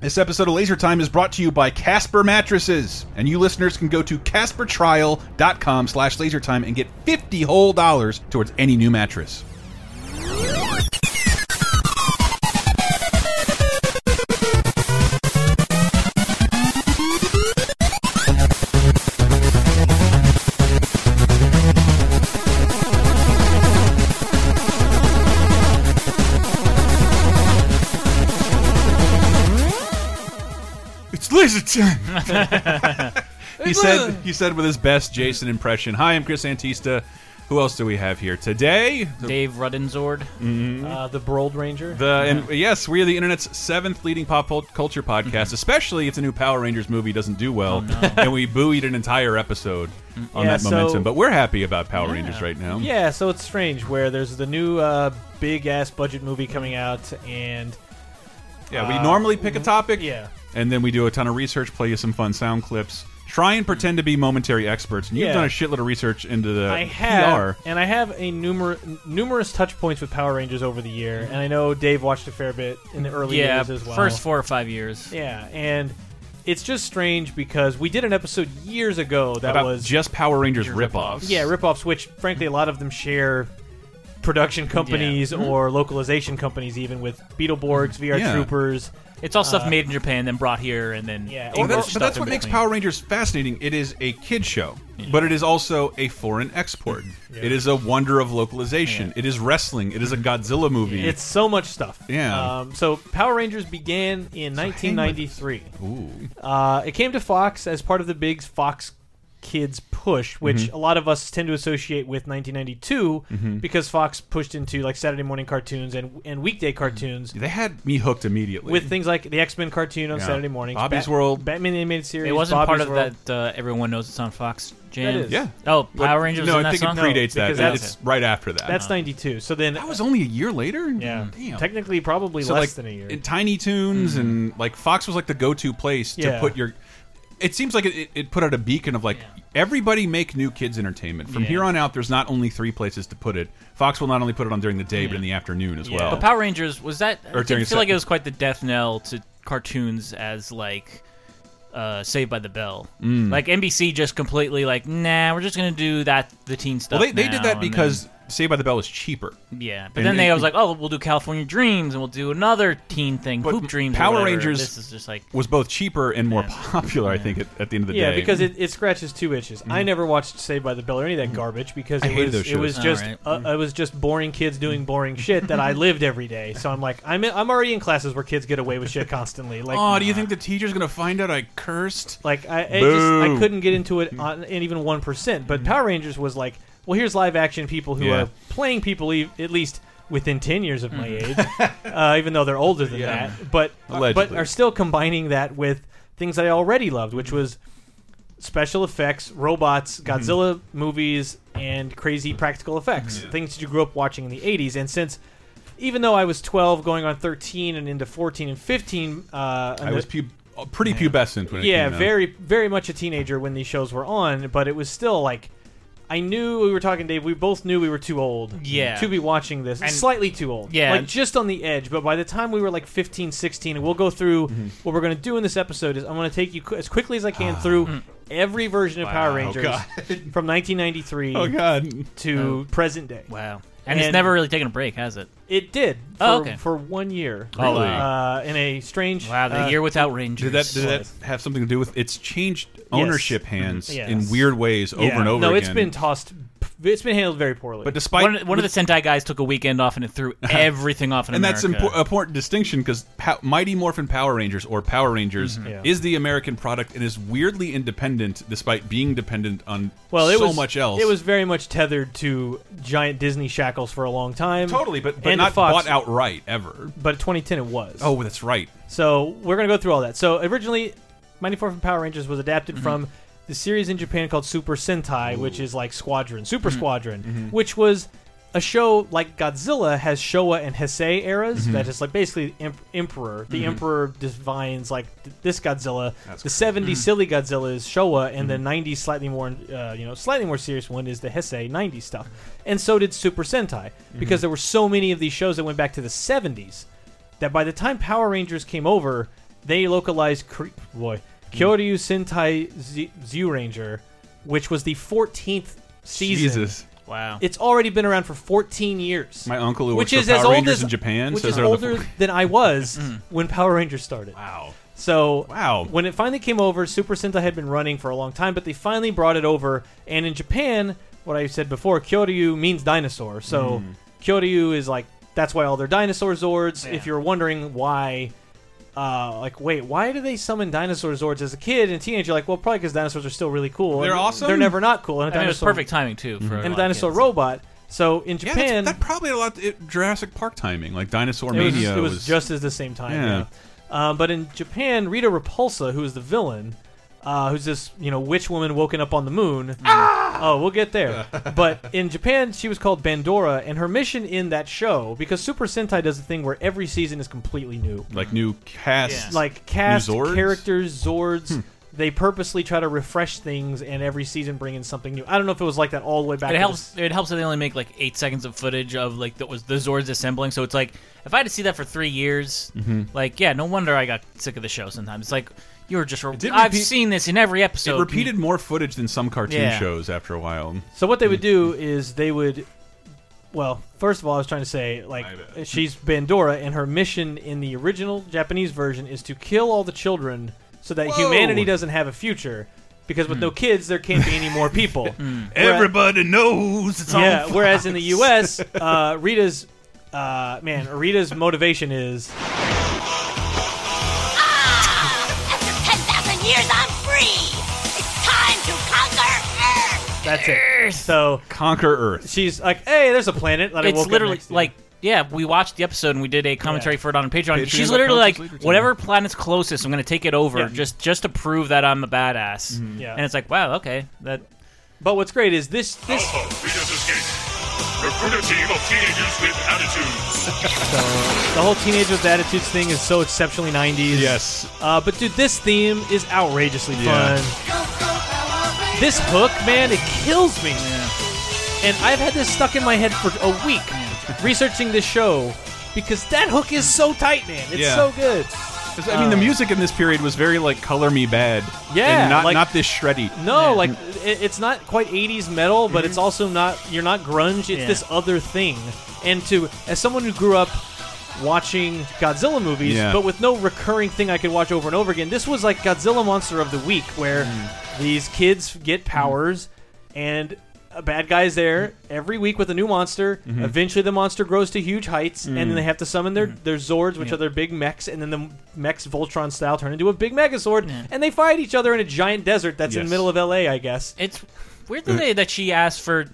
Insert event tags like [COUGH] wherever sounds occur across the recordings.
This episode of Laser Time is brought to you by Casper Mattresses, and you listeners can go to CasperTrial.com slash LaserTime and get 50 whole dollars towards any new mattress. [LAUGHS] he said he said with his best Jason impression. Hi, I'm Chris Antista. Who else do we have here today? Dave Rudenzord. Uh, the Brold Ranger. The and yes, we are the internet's seventh leading pop culture podcast. Especially if the new Power Rangers movie doesn't do well, and we buoyed an entire episode on Yeah, that so- momentum. But we're happy about Power Rangers right now. Yeah, so it's strange where there's the new uh, big ass budget movie coming out, and Yeah, we Uh, normally pick a topic, yeah. And then we do a ton of research, play you some fun sound clips, try and pretend to be momentary experts. And you've Yeah. done a shitload of research into the I have, PR. and I have a numer numerous touch points with Power Rangers over the year, and I know Dave watched a fair bit in the early Yeah, years as well. first four or five years. yeah, and it's just strange because we did an episode years ago that about was just Power Rangers ripoffs. yeah ripoffs, which frankly a lot of them share production companies mm-hmm. or localization companies, even with Beetleborgs, VR Yeah. Troopers. It's all stuff made in Japan, then brought here, and then Yeah, Well, that's, but that's what makes. Power Rangers fascinating. It is a kid show, but it is also a foreign export. [LAUGHS] It is a wonder of localization. It is wrestling. It is a Godzilla movie. It's so much stuff. Yeah. Um, so Power Rangers began in 1993. Ooh. Uh, it came to Fox as part of the big Fox Kids push, which Mm-hmm. a lot of us tend to associate with 1992 because Fox pushed into like Saturday morning cartoons and and weekday cartoons They had me hooked immediately. with things like the X Men cartoon on Yeah. Saturday mornings, Bobby's World. Batman the animated series. it wasn't Bobby's part of World. that. Uh, everyone knows it's on Fox Jam. Yeah. Oh, But- Power Rangers. No, in I that think song? it predates that. that's- It's right after that. That's 92. So then that was only a year later. yeah, Damn. technically probably so less like than a year. Tiny Toons and like Fox was like the go-to place to Yeah. put your. It seems like it, it, it put out a beacon of like everybody make new kids entertainment. From Yeah. here on out, there's not only three places to put it. Fox will not only put it on during the day, but in the afternoon as Yeah. well. But Power Rangers was that? Or I didn't feel like it was quite the death knell to cartoons as like. Uh, Saved by the Bell, like NBC just completely like, nah, we're just gonna do that the teen stuff. well, they, they did that and because Saved by the Bell was cheaper. yeah, but and then they it- was like, oh, we'll do California Dreams and we'll do another teen thing, But Hoop Dreams. Power whatever. Rangers- This is just like Was both cheaper and more popular, I think, at, at the end of the yeah, day. Yeah, because it, it scratches two itches. I mm-hmm. never watched Saved by the Bell or any of that garbage because it hated was those it was just Alright. uh, it was just boring kids doing boring shit that I lived every day. So I'm like, I'm in, I'm already in classes where kids get away with shit constantly. Like, oh, do you think the teacher's gonna find out I cursed? like I, I just I couldn't get into it mm-hmm. on, in even one percent. But mm-hmm. Power Rangers was like, well, here's live action people who Yeah. are playing people e- at least within ten years of my age, uh, even though they're older than Yeah. that. But but Allegedly. are still combining that with things I already loved, which was special effects, robots, Mm-hmm. Godzilla movies, and crazy practical effects. Things that you grew up watching in the 80s. And since, even though I was 12 going on 13 and into 14 and 15, uh, I and was the- pu uh, pretty pubescent when it yeah, came out. very, very much a teenager when these shows were on, but it was still like. I knew we were talking, Dave. We both knew we were too old Yeah. to be watching this. And- Slightly too old. Yeah. Like just on the edge. But by the time we were like 15, 16, and we'll go through Mm-hmm. what we're going to do in this episode is I'm going to take you qu- as quickly as I can through every version of Power Wow. Rangers God. from 1993 [LAUGHS] Oh god. to present day. wow, and, it's never really taken a break, has it? It did for, Oh, okay. for one year. Oh, Really? Uh, in a strange Wow, the uh, year without Rangers. Did that did that have something to do with it's changed ownership hands Yes. in weird ways over yeah. and over No, again? it's been tossed. It's been handled very poorly. but despite one, one of the Sentai guys took a weekend off and it threw [LAUGHS] everything off in and that's America. impo- important distinction because Mighty Morphin Power Rangers or Power Rangers Mm-hmm. Yeah. is the American product and is weirdly independent despite being dependent on well, it so was much else. It was very much tethered to giant Disney shackles for a long time. totally, but but And not Fox- bought outright ever. But 2010 it was. Oh, that's right. So we're gonna go through all that. So originally, Mighty Morphin Power Rangers was adapted Mm-hmm. from the series in Japan called Super Sentai, which is like Squadron, Super Mm-hmm. Squadron, which was a show like Godzilla has Showa and Heisei eras. Mm-hmm. That is like basically Em- Emperor. The Emperor divines like th- this Godzilla. That's the cool. 70s silly Godzilla is Showa, and the 90s slightly more, uh, you know, slightly more serious one is the Heisei 90s stuff. And so did Super Sentai because there were so many of these shows that went back to the 70s that by the time Power Rangers came over, they localized Kr- boy Mm-hmm. Kyoryu Sentai Z- Zyuranger, which was the 14th season. Jesus. Wow. It's already been around for 14 years. My uncle who which works is for as Power old Rangers as in Japan which says is they're older four- than I was [LAUGHS] mm-hmm. when Power Rangers started. Wow. So Wow. when it finally came over, Super Sentai had been running for a long time, but they finally brought it over. And in Japan, what I said before, Kyoryu means dinosaur. So mm-hmm. Kyoryu is like that's why all their dinosaur Zords. Yeah. If you're wondering why. Uh, like, wait, why do they summon dinosaur Zords as a kid and teenager? Like, well, probably because dinosaurs are still really cool. They're awesome? They're never not cool. And a I mean, it was perfect timing too for and lot a dinosaur robot. So in Japan, that's, that probably a lot it, Jurassic Park timing, like Dinosaur it was, Mania. it was, just as the same time. Yeah. Yeah. Um, but in Japan, Rita Repulsa, who is the villain, uh, who's this you know witch woman woken up on the moon. Oh, we'll get there. [LAUGHS] but in Japan, she was called Bandora, and her mission in that show, because Super Sentai does a thing where every season is completely new, like new cast. Yeah. like cast Zords? Hmm. characters, Zords. They purposely try to refresh things, and every season bring in something new. I don't know if it was like that all the way back. It helps. the- It helps that they only make like eight seconds of footage of like that was the Zords assembling. So it's like if I had to see that for three years, Mm-hmm. like yeah, no wonder I got sick of the show. Sometimes it's like you were just. did I've repeat- seen this in every episode. it repeated more footage than some cartoon Yeah. shows after a while. So what they would do is they would, well, first of all, I was trying to say like My bad. she's Bandora, and her mission in the original Japanese version is to kill all the children so that Whoa. humanity doesn't have a future. Because with no kids, there can't be any more people. [LAUGHS] Whereas- Everybody knows it's yeah. on Whereas in the U.S., uh, Rita's uh, man, Rita's motivation is that's it. So conquer Earth. she's like, hey, there's a planet that I it's woke up literally next to." like yeah, we watched the episode and we did a commentary Yeah. for it on Patreon. She's literally like, slash Leader whatever planet's closest, I'm going to take it over Yeah. just just to prove that I'm a badass. Yeah. And it's like, wow, okay, that But what's great is this this Alpha, Rita's escape. Recruit a team of teenagers with attitudes. [LAUGHS] the whole teenage with attitudes thing is so exceptionally 90s. Yes. Uh, but dude, this theme is outrageously Yeah. fun. This hook, man, it kills me. And I've had this stuck in my head for a week researching this show because that hook is so tight, man. It's Yeah. so good. I mean, the uh, music in this period was very like color me bad. Yeah, and not like- not this shreddy. No, Yeah. like it, it's not quite 80s metal, but it's mm-hmm. also not you're not grunge. It's Yeah. this other thing. And to as someone who grew up watching Godzilla movies, Yeah. but with no recurring thing I could watch over and over again, this was like Godzilla Monster of the Week, where mm. These kids get mm-hmm. powers and. A bad guy's there every week with a new monster. Mm-hmm. Eventually, the monster grows to huge heights, and then they mm. have to summon their, mm-hmm. their Zords, which Yep. are their big mechs, and then the mechs Voltron style turn into a big Megazord, and they fight each other in a giant desert that's in Yes. the middle of LA, I guess. It's weird that, they, that she asked for.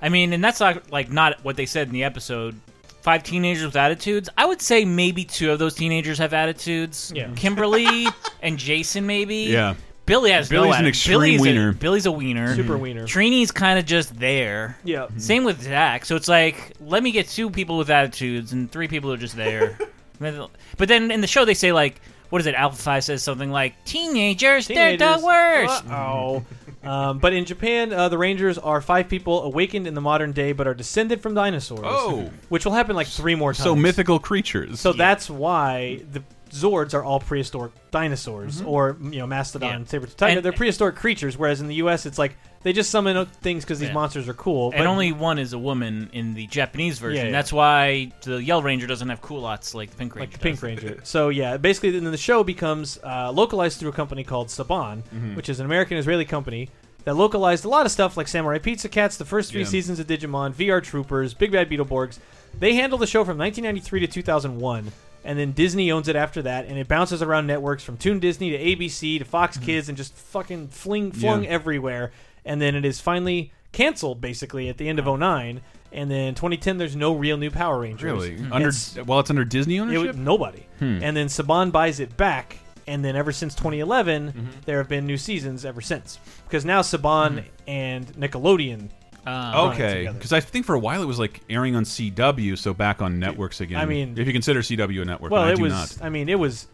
I mean, and that's not like not what they said in the episode. Five teenagers with attitudes. I would say maybe two of those teenagers have attitudes. Yeah. Kimberly [LAUGHS] and Jason, maybe. Yeah. Billy has Billy's no an attitude. extreme Billy's wiener. A, Billy's a wiener. Super wiener. Trini's kind of just there. Yeah. Same with Zach. So it's like, let me get two people with attitudes and three people who are just there. [LAUGHS] but then in the show, they say, like, what is it? Alpha 5 says something like, teenagers, they're the worst. Oh. um, but in Japan, uh, the Rangers are five people awakened in the modern day, but are descended from dinosaurs. Oh. which will happen like three more times. So mythical creatures. So that's why the Zords are all prehistoric dinosaurs, or you know, mastodon, Yeah. saber tiger. They're prehistoric creatures. Whereas in the U.S., it's like they just summon things because these Yeah. monsters are cool. And only one is a woman in the Japanese version. Yeah. That's why the Yell Ranger doesn't have culottes like the Pink Ranger. like the Pink. Ranger. so yeah, basically, then the show becomes uh, localized through a company called Saban, Mm-hmm. which is an American-Israeli company that localized a lot of stuff like Samurai Pizza Cats, the first three Yeah. seasons of Digimon, VR Troopers, Big Bad Beetleborgs. They handled the show from 1993 to 2001. And then Disney owns it after that, and it bounces around networks from Toon Disney to ABC to Fox Kids, and just fucking fling flung Mm-hmm. Yeah. everywhere. And then it is finally canceled, basically at the end of 09. And then 2010, there's no real new Power Rangers. really under It's- well, it's under Disney it ownership. nobody. Hmm. And then Saban buys it back, and then ever since 2011, Mm-hmm. there have been new seasons ever since. Because now Saban and Nickelodeon. Um, Okay, because I think for a while it was like airing on CW, so back on networks again. I mean- if you consider CW a network, Well, I it do was. not. I mean, it was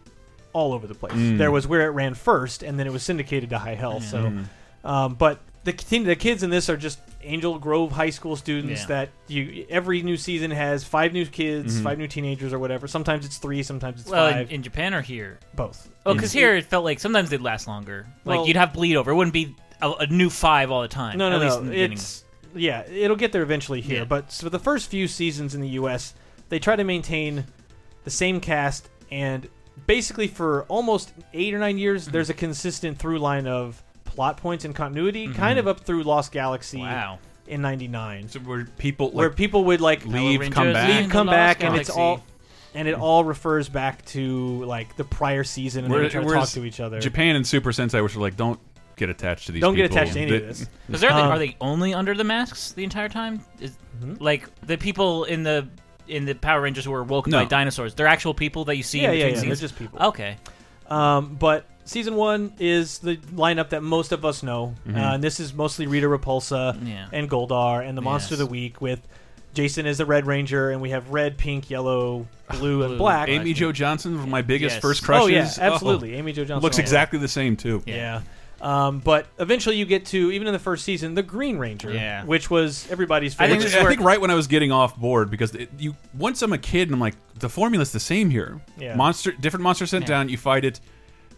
all over the place. Mm. There was where it ran first, and then it was syndicated to high hell. So, Mm. um, but the the kids in this are just Angel Grove High School students Yeah. that you every new season has five new kids, Mm-hmm. five new teenagers or whatever. Sometimes it's three, sometimes it's Well, five. in Japan or here? both. Oh, because here it felt like sometimes they'd last longer. Like Well- you'd have bleed over. It wouldn't be a, a new five all the time. No, no, at least no. in the beginning. It's yeah, it'll get there eventually here. Yeah. But for the first few seasons in the U.S., they try to maintain the same cast, and basically for almost eight or nine years, Mm-hmm. there's a consistent through line of plot points and continuity, kind of up through Lost Galaxy Mm-hmm. wow. in '99, So where people where people would like leave, Power come back. and leave, come the Lost back, and it's all. And it all refers back to like the prior season, and Where- they try to talk to each other. Japan and Super Sentai, which are like, don't get attached to these. Don't get people. attached to any They- of this. Because are, they, Um, are they only under the masks the entire time? Is, Mm-hmm. Like the people in the in the Power Rangers who were woken No. by dinosaurs, they're actual people that you see Yeah, in yeah, between yeah, they're scenes. just people. Okay. Um, but season one is the lineup that most of us know, uh, and this is mostly Rita Repulsa Yeah. and Goldar and the Monster of the Yes. Week with Jason as the Red Ranger, and we have red, pink, yellow, [SIGHS] blue, and Blue. black. Amy Jo Johnson, one of my biggest Yes. first crushes. oh yeah, Oh, absolutely. Amy Jo Johnson looks also. exactly the same too. Yeah. Um, but eventually you get to even in the first season the Green Ranger, Yeah. which was everybody's I favorite. think Which this I where- think right when I was getting off board because it, you once I'm a kid and I'm like the formula's the same here. Yeah. Monster, different monster sent Yeah. down. You fight it.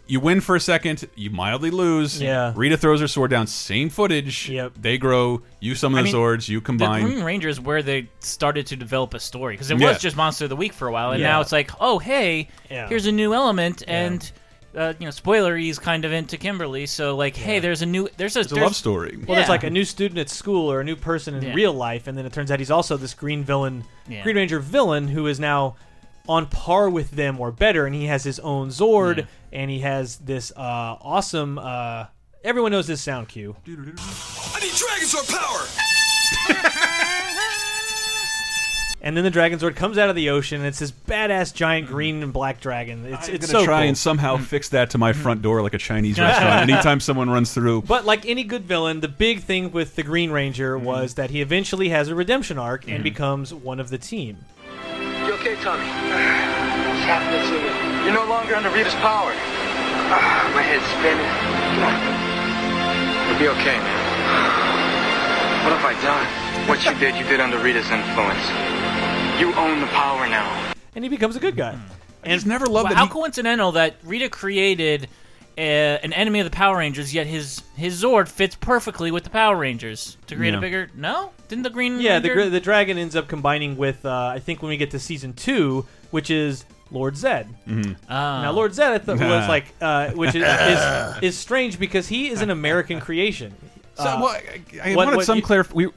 You win for a second. You mildly lose. Yeah. Rita throws her sword down. Same footage. Yep. They grow. You summon I the mean, swords. You The combine. Green Ranger is where they started to develop a story because it Yeah. was just Monster of the Week for a while, and Yeah. now it's like, oh hey, Yeah. here's a new element, and uh, you know, spoiler, he's kind of into Kimberly, so like, hey, there's a new, there's a, it's a there's- love story. Well, there's Yeah. like a new student at school or a new person in Yeah. real life, and then it turns out he's also this green villain, Yeah. Green Ranger villain who is now on par with them or better, and he has his own Zord, Yeah. and he has this uh, awesome. Uh, everyone knows this sound cue. I need Dragon Sword power! [LAUGHS] And then the Dragon Zord comes out of the ocean, and it's this badass giant green and black dragon. It's I'm it's gonna so try cool. and somehow fix that to my front door like a Chinese [LAUGHS] restaurant. Anytime someone runs through, But like any good villain, the big thing with the Green Ranger Mm-hmm. was that he eventually has a redemption arc and becomes one of the team. You okay, Tommy? What's happening to you? You're no longer under Rita's power. Ah, my head's spinning. You'll be okay, man. What have I done? What you did, you did under Rita's influence. You own the power now. and he becomes a good guy. And just never loved Well, that. how he- coincidental that Rita created uh, an enemy of the Power Rangers, yet his his Zord fits perfectly with the Power Rangers to create Yeah. a bigger. No, didn't the Green Yeah, the Ranger? gr- the dragon ends up combining with uh, I think when we get to season two, which is Lord Zedd. Mm-hmm. Oh. Now Lord Zedd I thought was [LAUGHS] like, uh, which is, is is strange because he is an American creation. So, Uh, well, I, I what- wanted what some you- clarif- We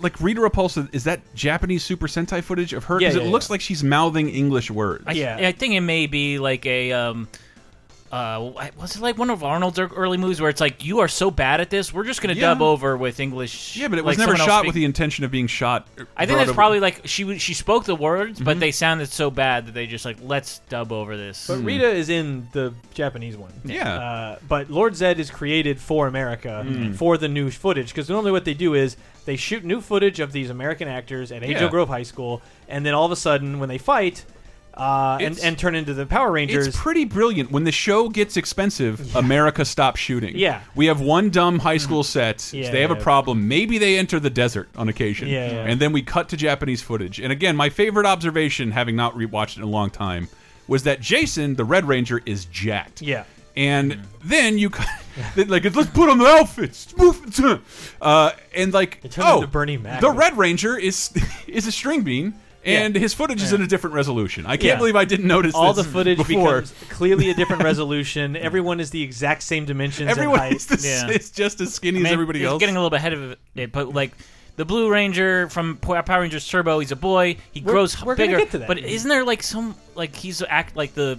like Rita Repulsa. Is that Japanese Super Sentai footage of her? Because yeah, it looks yeah. like she's mouthing English words. I, Yeah. I think it may be like a. Um, uh, was it like one of Arnold's early movies where it's like you are so bad at this, we're just gonna Yeah. dub over with English. Yeah, but it was like never shot with the intention of being shot. uh, I think brought that's over- probably like she she spoke the words, Mm-hmm. but they sounded so bad that they just like let's dub over this. But Rita is in the Japanese one. Yeah. Uh, but Lord Zedd is created for America Mm. for the new footage because normally what they do is they shoot new footage of these American actors at Angel Yeah. Grove High School, and then all of a sudden when they fight. Uh, and, It's- and turn into the Power Rangers. It's pretty brilliant. When the show gets expensive, America stops shooting. Yeah. We have one dumb high school set. Yeah, they have a problem. Maybe they enter the desert on occasion. Yeah, yeah. And then we cut to Japanese footage. And again, my favorite observation, having not rewatched it in a long time, was that Jason, the Red Ranger, is jacked. yeah. And then you [LAUGHS] then, like let's put on the outfits, uh, and like It oh, Bernie Mac. the Red Ranger is [LAUGHS] is a string bean, and Yeah. his footage is in a different resolution. I can't Yeah. believe I didn't notice all the footage before. becomes clearly a different [LAUGHS] resolution. Everyone is the exact same dimensions Everyone and height. is, the, Yeah. is just as skinny I mean, as everybody it's else. getting a little bit ahead of it, but like the Blue Ranger from Power Rangers Turbo, he's a boy. He We're- grows we're bigger. get to that. But isn't there like some like he's act like the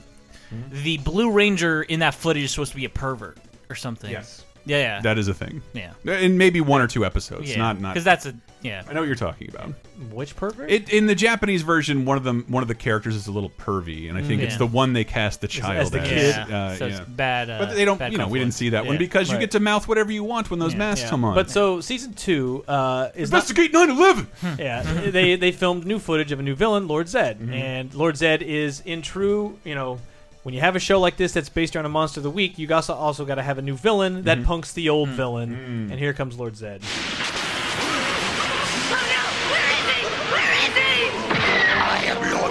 the Blue Ranger in that footage is supposed to be a pervert or something? Yes. Yeah. Yeah. that is a thing. yeah. In maybe one or two episodes, Yeah. not not. because that's a yeah. I know what you're talking about. Which pervert? It, in the Japanese version, one of them, one of the characters is a little pervy, and I think it's the one they cast the child as the as. kid. Yeah. Uh, so yeah. it's bad. Uh, But they don't, bad you know, we didn't see that one Yeah. because you get to mouth whatever you want when those Yeah. masks Yeah. come on. But so season two uh, is investigate 9/11. [LAUGHS] yeah, they they filmed new footage of a new villain, Lord Zedd, Mm-hmm. and Lord Zedd is in true, you know, when you have a show like this that's based around a monster of the week, you also also got to have a new villain that mm-hmm. punks the old mm-hmm. villain. Mm-hmm. And here comes Lord Zedd.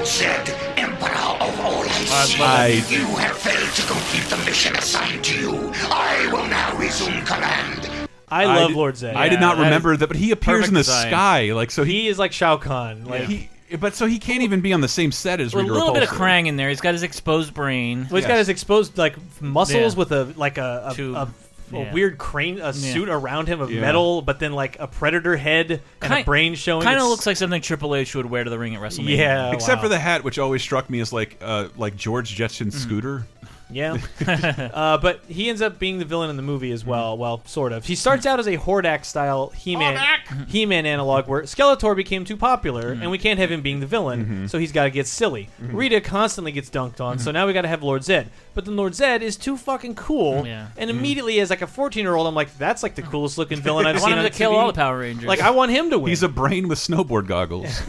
Zedd, Emperor of all I see. You have failed to complete the mission assigned to you. I will now resume command. I, I love did, Lord Zedd. I did not remember that, but he appears in the design. sky, like so. He, he, is like Shao Kahn. Like yeah. he, but so he can't even be on the same set as Well, a Rita little bit of Krang in there. He's got his exposed brain. Well, he's got Yes. his exposed like muscles Yeah. with a like a a, Tube. a, a Yeah. weird crane a suit around him of Yeah. metal, but then like a predator head and a brain showing. Kind of It's- looks like something Triple H would wear to the ring at WrestleMania. yeah, Except wow. for the hat, which always struck me as like uh, like George Jetson's Mm-hmm. scooter. Yeah, [LAUGHS] [LAUGHS] uh, but he ends up being the villain in the movie as mhm. well. Well, sort of. He starts out as a Hordak style He-Man mm-hmm. He-Man analog, where Skeletor became too popular, mm-hmm. and we can't have him being the villain, mm-hmm. so he's got to get silly. Rita constantly gets dunked on, so now we got to have Lord Zedd. But then Lord Zedd is too fucking cool, Yeah. and immediately as like a 14 year old, I'm like, that's like the coolest looking villain I've [LAUGHS] I seen want him on to kill TV. all the Power Rangers. Like I want him to win. He's a brain with snowboard goggles.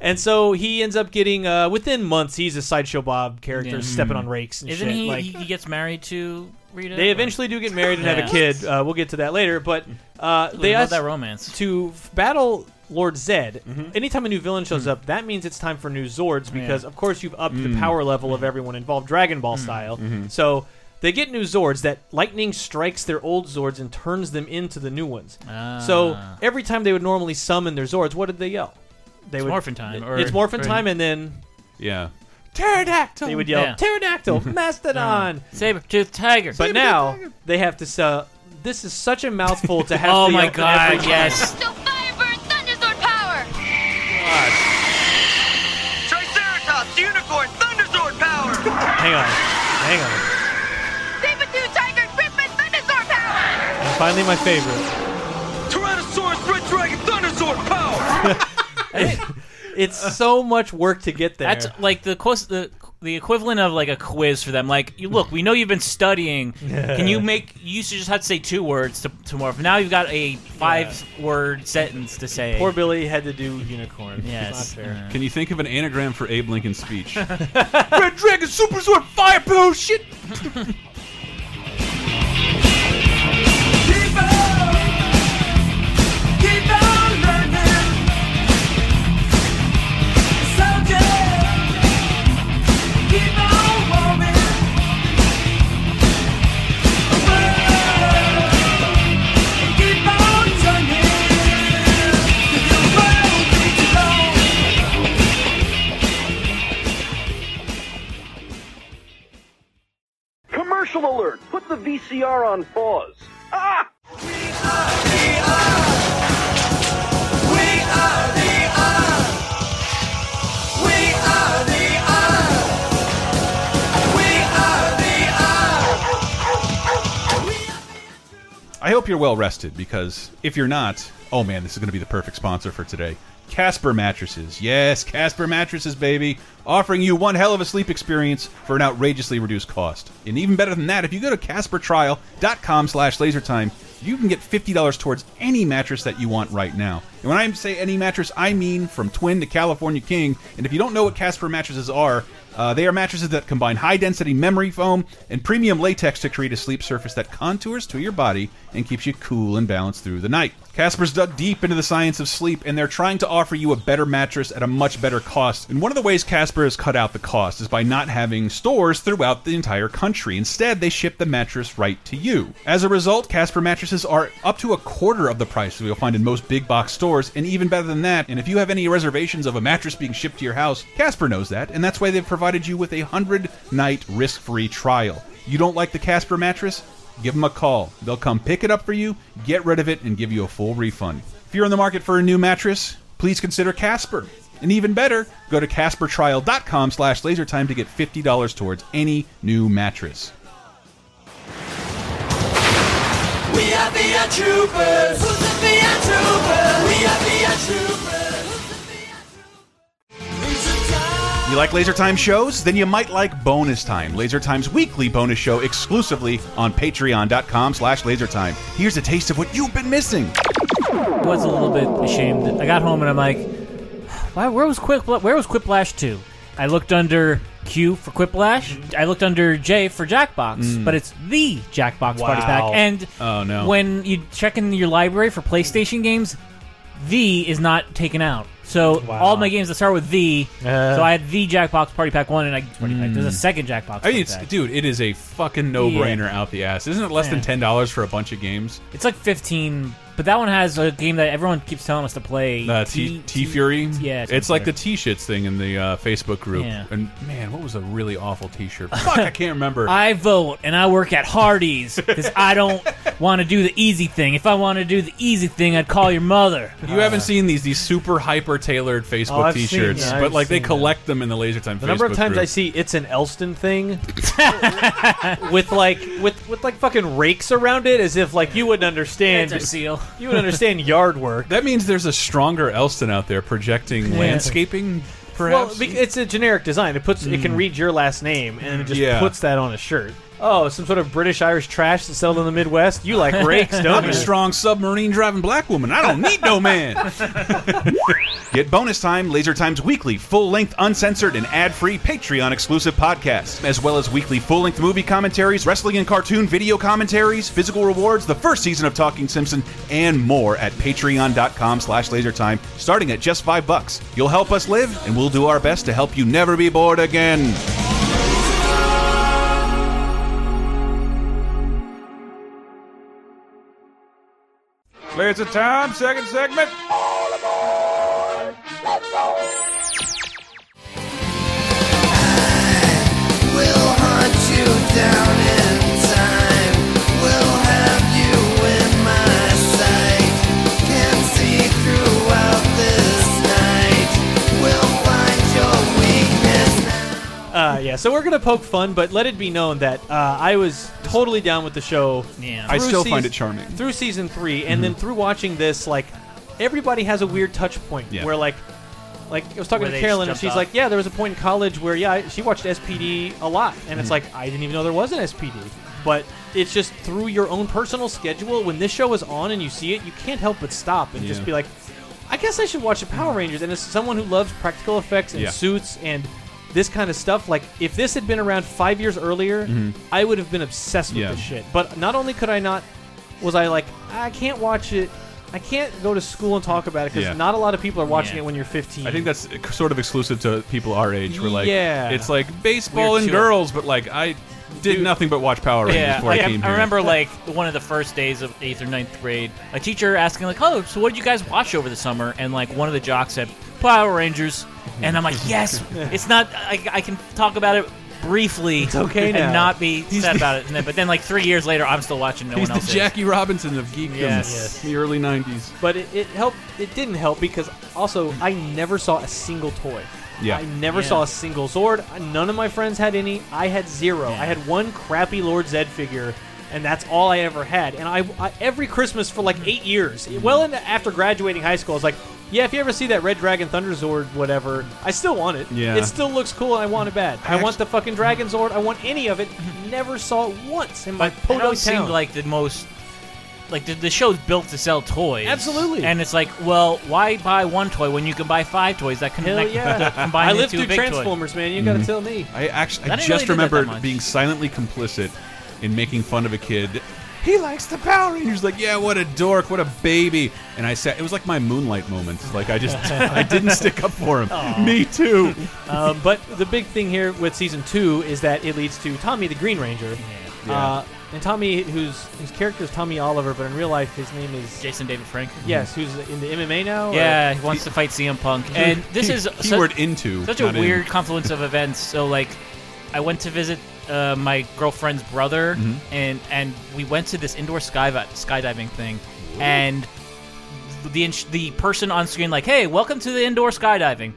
and so he ends up getting uh, within months. He's a sideshow Bob character, Yeah. stepping on rakes and Isn't shit. he? like, he gets married to Rita. They eventually do get married and have Yeah. a kid. Uh, we'll get to that later. But uh, They they love ask that romance. to f- battle Lord Zedd. Mm-hmm. Anytime a new villain shows up, that means it's time for new Zords because, of course, you've upped Mm. the power level of everyone involved, Dragon Ball style. Mm-hmm. So they get new Zords that lightning strikes their old Zords and turns them into the new ones. So Ah. every time they would normally summon their Zords, what did they yell? They It's would Morphin time, or- it's Morphin or- time, and then yeah. Pterodactyl. They would yell Yeah. Pterodactyl, [LAUGHS] Mastodon. Saber tooth tiger. But now they have to sell. This is such a mouthful to have. [LAUGHS] oh to my yell god, every time. yes. So Firebird Thunderzord power! Triceratops, Unicorn, Thunderzord power! Hang on, hang on. Saber-tooth tiger Griffin Thunderzord power! And finally, my favorite. Tyrannosaurus Red Dragon, Thunderzord power! [LAUGHS] It's so much work to get there. That's like the quos- the the equivalent of like a quiz for them. Like, you look, we know you've been studying. Can you make? You used to just have to say two words to, to morph. Now you've got a five word sentence to say. Poor Billy had to do unicorn. Yes. It's not fair. Uh. Can you think of an anagram for Abe Lincoln's speech? [LAUGHS] Red Dragon Super Sword Fire Pillow [LAUGHS] Commercial alert! Put the VCR on pause. Ah! We are the I hope you're well rested because if you're not, oh man, this is going to be the perfect sponsor for today. Casper mattresses. Yes, Casper mattresses, baby. Offering you one hell of a sleep experience for an outrageously reduced cost. And even better than that, if you go to CasperTrial.com slash lasertime, you can get $50 towards any mattress that you want right now. And when I say any mattress, I mean from Twin to California King. And if you don't know what Casper mattresses are, uh, they are mattresses that combine high density memory foam and premium latex to create a sleep surface that contours to your body and keeps you cool and balanced through the night. Casper's dug deep into the science of sleep and they're trying to offer you a better mattress at a much better cost. And one of the ways Casper has cut out the cost is by not having stores throughout the entire country. Instead, they ship the mattress right to you. As a result, Casper mattresses are up to a quarter of the price that you'll find in most big box stores, and even better than that. And if you have any reservations of a mattress being shipped to your house, Casper knows that, and that's why they've provided you with a 100 night risk free trial. You don't like the Casper mattress? Give them a call. They'll come pick it up for you, get rid of it, and give you a full refund. If you're in the market for a new mattress, please consider Casper. And even better, go to CasperTrial.com slash lasertime to get $50 towards any new mattress. We are the troopers! Who's the troopers? We are VR troopers! You like Laser Time shows? Then you might like Bonus Time, Laser Time's weekly bonus show exclusively on patreon.com slash lasertime. Here's a taste of what you've been missing. I was a little bit ashamed. I got home and I'm like, why, where was Quick? Where was Quiplash two? I looked under Q for Quiplash. I looked under J for Jackbox, Mm. but it's the Jackbox Party Pack. And Oh, no. when you check in your library for PlayStation games, the is not taken out. So all my games that start with the. Uh. so I had the Jackbox Party Pack one, and I Party Pack. There's a second Jackbox. I mean, it's, Pack. dude, it is a fucking no-brainer out the ass. Isn't it less than ten dollars for a bunch of games? It's like 15, but that one has a game that everyone keeps telling us to play. Uh, T, T Fury. Yeah, it's, like the T shits thing in the uh, Facebook group. Yeah. And man, what was a really awful T-shirt? Fuck, I can't remember. [LAUGHS] I vote and I work at Hardee's because I don't [LAUGHS] want to do the easy thing. If I want to do the easy thing, I'd call your mother. you haven't seen these these super hyper tailored Facebook Oh, I've seen T-shirts, that. but I've like they seen that. collect them in the Laser Time. The number of Facebook times group. I see it's an Elston thing [LAUGHS] with like with with like fucking rakes around it, as if like you wouldn't understand. It's a seal. You would understand yard work. That means there's a stronger Elston out there projecting landscaping, Well, perhaps. bec- it's a generic design. It puts it can hmm. read your last name and it just Yeah. puts that on a shirt. Oh, some sort of British Irish trash that's sold in the Midwest. You like rakes, don't I'm you? a strong submarine driving black woman. I don't need no man. [LAUGHS] Get bonus time, Laser Time's weekly, full length, uncensored, and ad free Patreon exclusive podcasts, as well as weekly full length movie commentaries, wrestling and cartoon video commentaries, physical rewards, the first season of Talking Simpson, and more at patreon.com slash lasertime, starting at just five bucks. You'll help us live, and we'll do our best to help you never be bored again. Laser Time, second segment. Uh, yeah, so we're gonna poke fun, but let it be known that uh, I was totally down with the show. Yeah. I through still seas- find it charming. through season three, and then through watching this, like everybody has a weird touch point Yeah. where like. Like I was talking Where to they Carolyn, and jumped she's off. like, "Yeah, there was a point in college where, yeah, I- she watched SPD a lot, and it's like I didn't even know there was an SPD." But it's just through your own personal schedule. When this show is on and you see it, you can't help but stop and just Yeah. be like, "I guess I should watch the Power Rangers." And as someone who loves practical effects and Yeah. suits and this kind of stuff, like if this had been around five years earlier, I would have been obsessed with Mm-hmm. Yeah. this shit. But not only could I not, was I like, I can't watch it. I can't go to school and talk about it because Yeah. not a lot of people are watching Yeah. it when you're 15. I think that's sort of exclusive to people our age. We're like, Yeah. it's like baseball We're and chill. girls, but like I did nothing but watch Power Rangers Yeah, before like, I I, came I here. remember [LAUGHS] like one of the first days of eighth or ninth grade, a teacher asking like, "Oh, so what did you guys watch over the summer?" And like one of the jocks said, "Power Rangers," and I'm like, [LAUGHS] "Yes, it's not. I, I can talk about it briefly. It's okay and now. not be sad about it." And then, but then like three years later, I'm still watching. No He's one the else is. Jackie Robinson of geekdom. Yes. Yes. The early '90s. But it, it helped. It didn't help because also I never saw a single toy. Yeah. I never Yeah. saw a single Zord. None of my friends had any. I had zero. I had one crappy Lord Zedd figure, and that's all I ever had. And I, I every Christmas for like eight years, well into after graduating high school, I was like, yeah, if you ever see that Red Dragon Thunder Zord, whatever, I still want it. Yeah. It still looks cool, and I want it bad. I, I want the fucking Dragon Zord. I want any of it. Never saw it once in my But it always town. seemed like the most. Like the, the show's built to sell toys, Absolutely. and it's like, well, why buy one toy when you can buy five toys that can Hell that, yeah! that [LAUGHS] combine I lived through a big toy? Transformers, man. You gotta mm-hmm. tell me. I actually, I I just really dig remember being silently complicit in making fun of a kid. He likes the Power Rangers. Like, yeah, what a dork, what a baby. And I said, it was like my Moonlight moment. Like, I just, I didn't [LAUGHS] stick up for him. Me too. um, [LAUGHS] but the big thing here with season two is that it leads to Tommy the Green Ranger. Uh, and Tommy, whose his character is Tommy Oliver, but in real life his name is Jason David Frank. yes, who's in the MMA now. or- Yeah, he wants to fight CM Punk, and this is such, into such a not in. weird confluence of events. So like, I went to visit uh, my girlfriend's brother, Mm-hmm. and and we went to this indoor sky skydiving thing, and the ins- the person on screen like, hey, welcome to the indoor skydiving.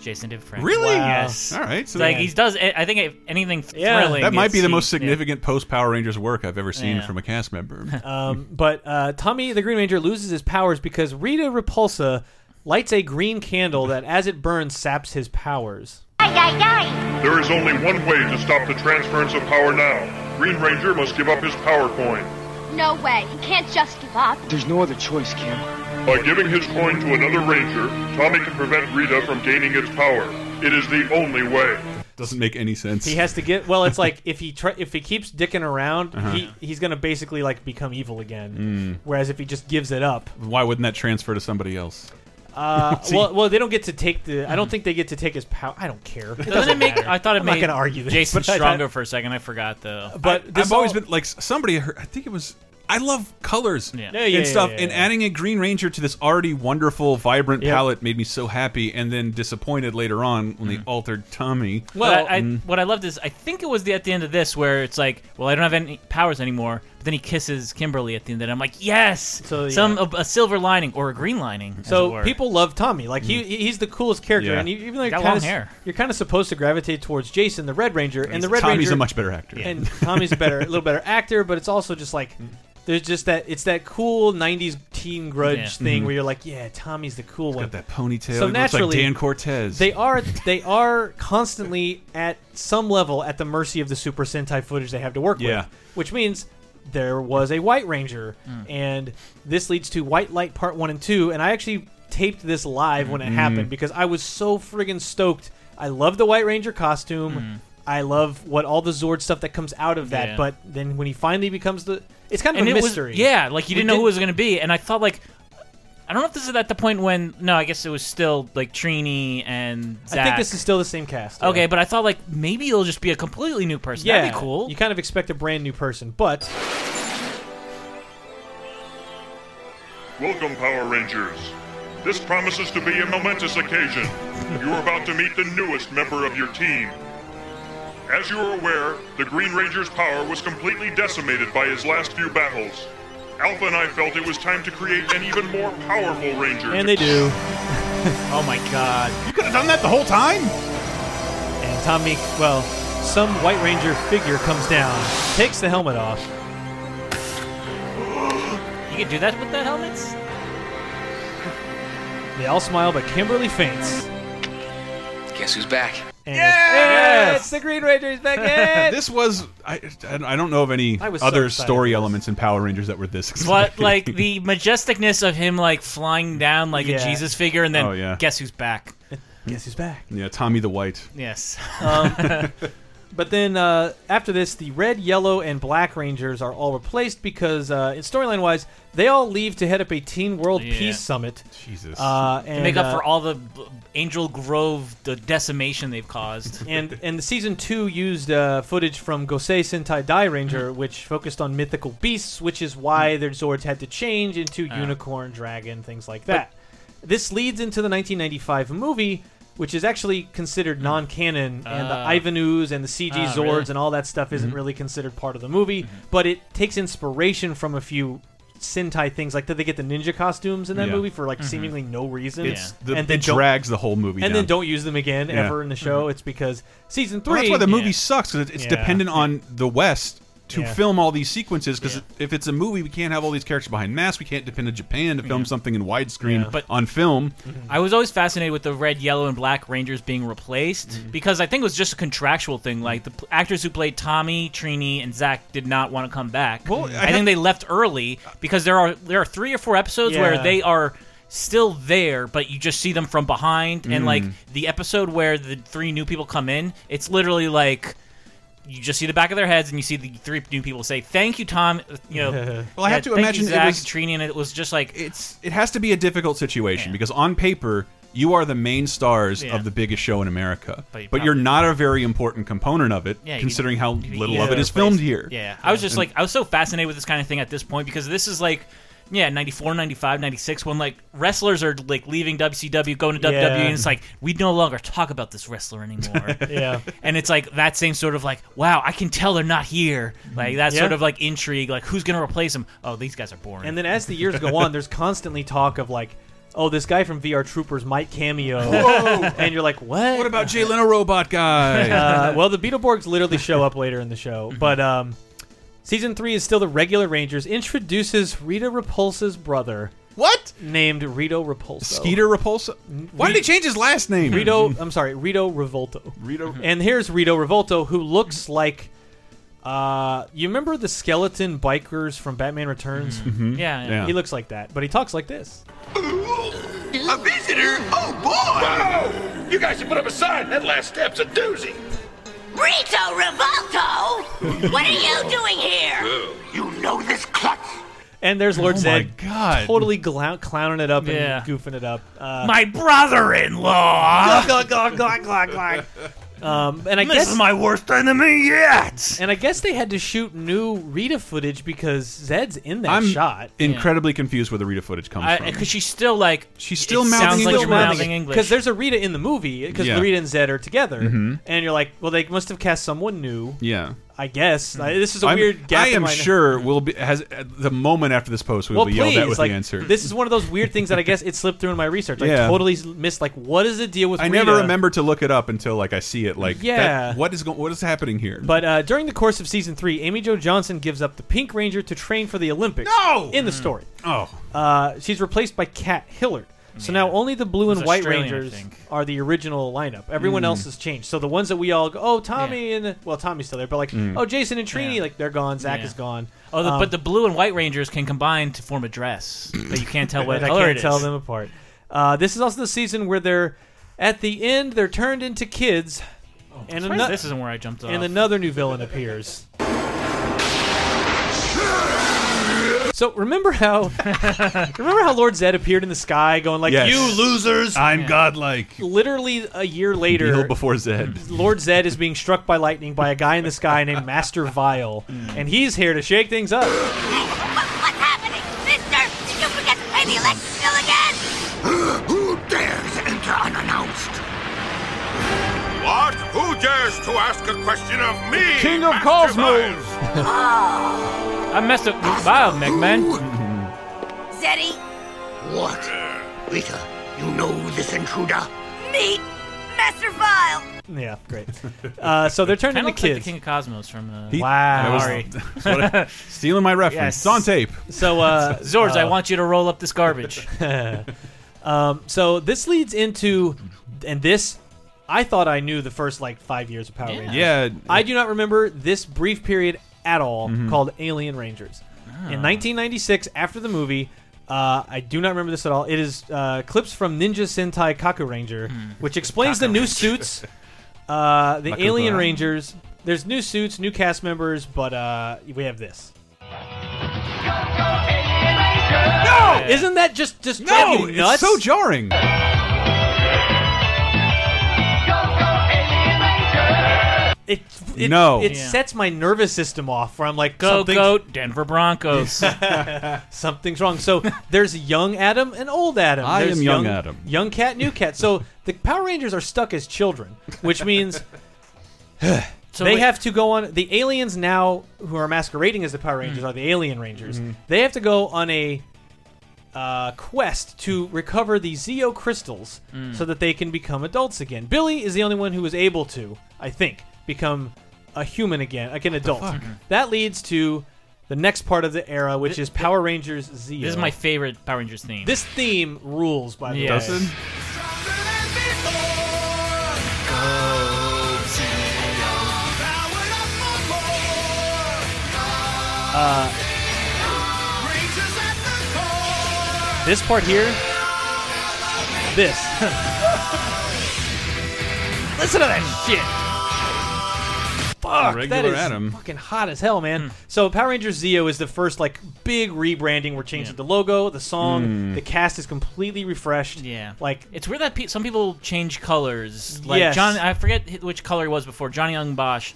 Jason David Frank. Really? Wow. Yes. All right. So like that- he does. I think if anything Yeah. thrilling. that might be the most he- yeah. significant post Power Rangers work I've ever seen Yeah. from a cast member. [LAUGHS] Um, but uh, Tommy the Green Ranger loses his powers because Rita Repulsa lights a green candle that, as it burns, saps his powers. Ay, ay, ay. There is only one way to stop the transference of power now. Green Ranger must give up his power coin. No way. He can't just give up. There's no other choice, Kim. By giving his coin to another Ranger, Tommy can prevent Rita from gaining its power. It is the only way. Doesn't make any sense. He has to get well. It's [LAUGHS] like if he try, if he keeps dicking around, Uh-huh. he, he's gonna basically like become evil again. Whereas if he just gives it up, Why wouldn't that transfer to somebody else? Uh, [LAUGHS] well, well, they don't get to take the. I don't think they get to take his power. I don't care. It Doesn't it make? matter. I thought it I'm made not gonna argue this, Jason [LAUGHS] but stronger for a second. I forgot though. But I, I've always been like somebody. heard- I think it was. I love colors Yeah. Yeah, yeah, and stuff, yeah, yeah, and adding a Green Ranger to this already wonderful, vibrant Yep. palette made me so happy, and then disappointed later on when they altered Tommy. Well, I, I, mm. what I loved is I think it was the at the end of this where it's like, well, I don't have any powers anymore. But then he kisses Kimberly at the end, and I'm like, yes, So, some a, a silver lining or a green lining. as it So were. people love Tommy. Like mm. he, he's the coolest character, Yeah. and you, even though you're kind long of hair. you're kind of supposed to gravitate towards Jason, the Red Ranger, and the Red Tommy's Ranger. a much better actor. and [LAUGHS] Tommy's a better, a little better actor, but it's also just like mm. there's just that it's that cool '90s teen grudge Yeah. thing mm-hmm. where you're like, yeah, Tommy's the cool one. Got that ponytail. So he looks naturally, like Dan Cortese. They are they are constantly at some level at the mercy of the Super Sentai footage they have to work Yeah. with, which means there was a White Ranger, hmm. and this leads to White Light Part One and Two. And I actually taped this live when it hmm. happened because I was so friggin' stoked. I love the White Ranger costume. Hmm. I love what all the Zord stuff that comes out of that. Yeah. But then when he finally becomes the, it's kind of and a mystery. was yeah, like you We didn't know who it was going to be, and I thought like. I don't know if this is at the point when no, I guess it was still like Trini and Zach. I think this is still the same cast. yeah. okay, but I thought like maybe it'll just be a completely new person. Yeah, That'd be cool. You kind of expect a brand new person, but Welcome, Power Rangers. This promises to be a momentous occasion. [LAUGHS] You are about to meet the newest member of your team. As you are aware, the Green Ranger's power was completely decimated by his last few battles. Alpha and I felt it was time to create an even more powerful Ranger. and they do. [LAUGHS] oh my god. you could have done that the whole time. And Tommy, well, some White Ranger figure comes down, takes the helmet off. You can do that with the helmets? They all smile, but Kimberly faints. Guess who's back? And Yes! it's the Green Ranger's back [LAUGHS] in. this was I, I don't know of any I was so other story elements in Power Rangers that were this [LAUGHS] But like the majesticness of him like flying down like Yeah. a Jesus figure and then Oh, yeah. guess who's back? Guess who's back? yeah, Tommy the White. Yes. Um, [LAUGHS] but then uh, after this, the red, yellow, and black Rangers are all replaced because, uh, in storyline wise, they all leave to head up a Teen World Yeah. Peace Summit. Jesus. Uh, to and, make up uh, for all the b- Angel Grove the decimation they've caused. [LAUGHS] and and the season two used uh, footage from Gosei Sentai Dairanger, Mm-hmm. which focused on mythical beasts, which is why Mm. their Zords had to change into unicorn, dragon, things like that. this leads into the 1995 movie, which is actually considered non-canon, and the Ah. Ivan Ooze and the CG Ah, Zords really? Mm-hmm. and all that stuff isn't really considered part of the movie. But it takes inspiration from a few. Sentai things like that they get the ninja costumes in that Yeah. movie for Mm-hmm. like seemingly no reason, it's the, and it drags the whole movie and down. then don't use them again Yeah. ever in the show. It's because season three. Well, that's why the movie Yeah. sucks because it's Yeah. dependent on the West to Yeah. film all these sequences. Because Yeah. if it's a movie, we can't have all these characters behind masks. We can't depend on Japan to film something in widescreen Yeah. But- on film. I was always fascinated with the red, yellow, and black Rangers being replaced Mm-hmm. because I think it was just a contractual thing. Like the actors who played Tommy, Trini, and Zach did not want to come back. Well, I I, think they left early because there are there are three or four episodes where they are still there, but you just see them from behind. And like Mm. the episode where the three new people come in, it's literally like. You just see the back of their heads, and you see the three new people say, "Thank you, Tom." You [LAUGHS] know, Well, I have to imagine you, it was- Trini, and it was just like It's it has to be a difficult situation Yeah. because on paper you are the main stars Yeah. of the biggest show in America, But you but you're not a very important component of it, Yeah, you- considering how you- little you of it is filmed here. Yeah, I was just like, I was so fascinated with this kind of thing at this point because this is like, yeah, 94, 95, 96, when like wrestlers are like leaving WCW, going to WWE, Yeah. and it's like, we no longer talk about this wrestler anymore. [LAUGHS] Yeah. And it's like that same sort of like, wow, I can tell they're not here. Like that Yeah. sort of like intrigue, like who's going to replace them? Oh, these guys are boring. And then as the years go on, there's constantly talk of like, oh, this guy from VR Troopers might cameo, and you're like, what? What about Jay Leno Robot Guy? Uh, well, the Beetleborgs literally show up later in the show, but um, season three is still the regular Rangers. Introduces Rita Repulsa's brother, what? named Rito Repulso. Skeeter Repulsa? Why did he change his last name? Rito. [LAUGHS] I'm sorry, Rito Revolto. Rito. [LAUGHS] And here's Rito Revolto, who looks like. Uh, you remember the skeleton bikers from Batman Returns? yeah, yeah. Yeah. He looks like that, but he talks like this. A visitor? Oh boy! You guys should put up a sign. That last step's a doozy. Rito Revolto? what are you doing here? You know this klutz? And there's Lord Oh Zedd God. totally glou- clowning it up Yeah. and goofing it up. Uh, My brother-in-law. glug, glug, glug, glug, glug. Um, and I This guess is my worst enemy yet. and I guess they had to shoot new Rita footage because Zedd's in that I'm shot. incredibly confused where the Rita footage comes from. Because she's still like She's still it mouthing sounds like English you're words. mouthing English. Because there's a Rita in the movie because Yeah. Rita and Zedd are together, Mhm. and you're like, well, they must have cast someone new. yeah. I guess Uh, this is a I'm- weird gap. I in am sure we'll be has the moment after this post we will Well, be yelled at with like the answer. this is one of those weird things that I guess it slipped through in my research. I Yeah. totally missed like what is the deal with I Rita? never remember to look it up until like I see it. Like, Yeah. that- what is going? What is happening here? But uh, during the course of season three, Amy Jo Johnson gives up the Pink Ranger to train for the Olympics. No! In the story, oh, uh, she's replaced by Kat Hillard. So now only the blue and white Australian, I Rangers think. are the original lineup. Everyone else has changed. So the ones that we all go, oh Tommy and well Tommy's still there, but like oh Jason and Trini, Yeah. like they're gone. Zach Yeah. is gone. Oh, the, Um, but the blue and white rangers can combine to form a dress, but you can't tell [LAUGHS] what and I color can't it tell them apart. Uh, this is also the season where they're at the end they're turned into kids, and, Surprised ano- this isn't where I jumped off. and another new villain appears. So remember how [LAUGHS] remember how Lord Zedd appeared in the sky, going like Yes. "You losers!" I'm godlike. Literally a year Kneel later, before Zedd. Lord Zedd is being struck by lightning by a guy in the sky named Master Vile, hmm. and he's here to shake things up. Dares to ask a question of me? King of Cosmos! Viles? I messed up Bio Megman. Zeddy, What? Rita, you know this intruder? meet Master Vile. Yeah, great. Uh, so they're turned Kind into of like the. King of Cosmos from. Uh, He- Wow. Sorry. that's [LAUGHS] what I- stealing my reference. Yes. It's on tape. So uh, [LAUGHS] [LAUGHS] Zords, I uh, want you to roll up this garbage. um, so this leads into, and this, I thought I knew the first like five years of Power Yeah. Rangers. Yeah. I do not remember this brief period at all Mm-hmm. called Alien Rangers. Ah. In 1996, after the movie, uh, I do not remember this at all. It is uh, clips from Ninja Sentai Kakuranger, Hmm. which explains the new suits. [LAUGHS] Uh, the Kaku Alien Ranger. Rangers. There's new suits, new cast members, but uh, we have this. No, isn't that just just drive No, you nuts? it's so jarring. It, it, No. it Yeah. sets my nervous system off. Where I'm like, Go something's- goat, Denver Broncos. [LAUGHS] something's wrong. So there's young Adam and old Adam. I There's am young Adam. Young Kat, new Kat. So [LAUGHS] the Power Rangers are stuck as children, which means [LAUGHS] So they wait- have to go on. The aliens now, who are masquerading as the Power. Rangers, are the Alien Rangers. Mm-hmm. They have to go on a uh, quest to recover the Zeo crystals Hmm. so that they can become adults again. Billy is the only one who was able to, I think, become a human again, like an adult. Mm-hmm. That leads to the next part of the era, which is Power Rangers Zeo. This is my favorite Power Rangers theme. This theme rules, by the Yeah. way. Doesn't? Uh, this part here. This. [LAUGHS] Listen to that shit. Fuck, that Regular is Adam. fucking hot as hell, man. Hmm. So Power Rangers Zeo is the first like big rebranding. We're changing the logo, the song, hmm. the cast is completely refreshed. Yeah, Like it's weird that pe- some people change colors. Like Yes. John, I forget hi- which color he was before. Johnny Yong Bosch,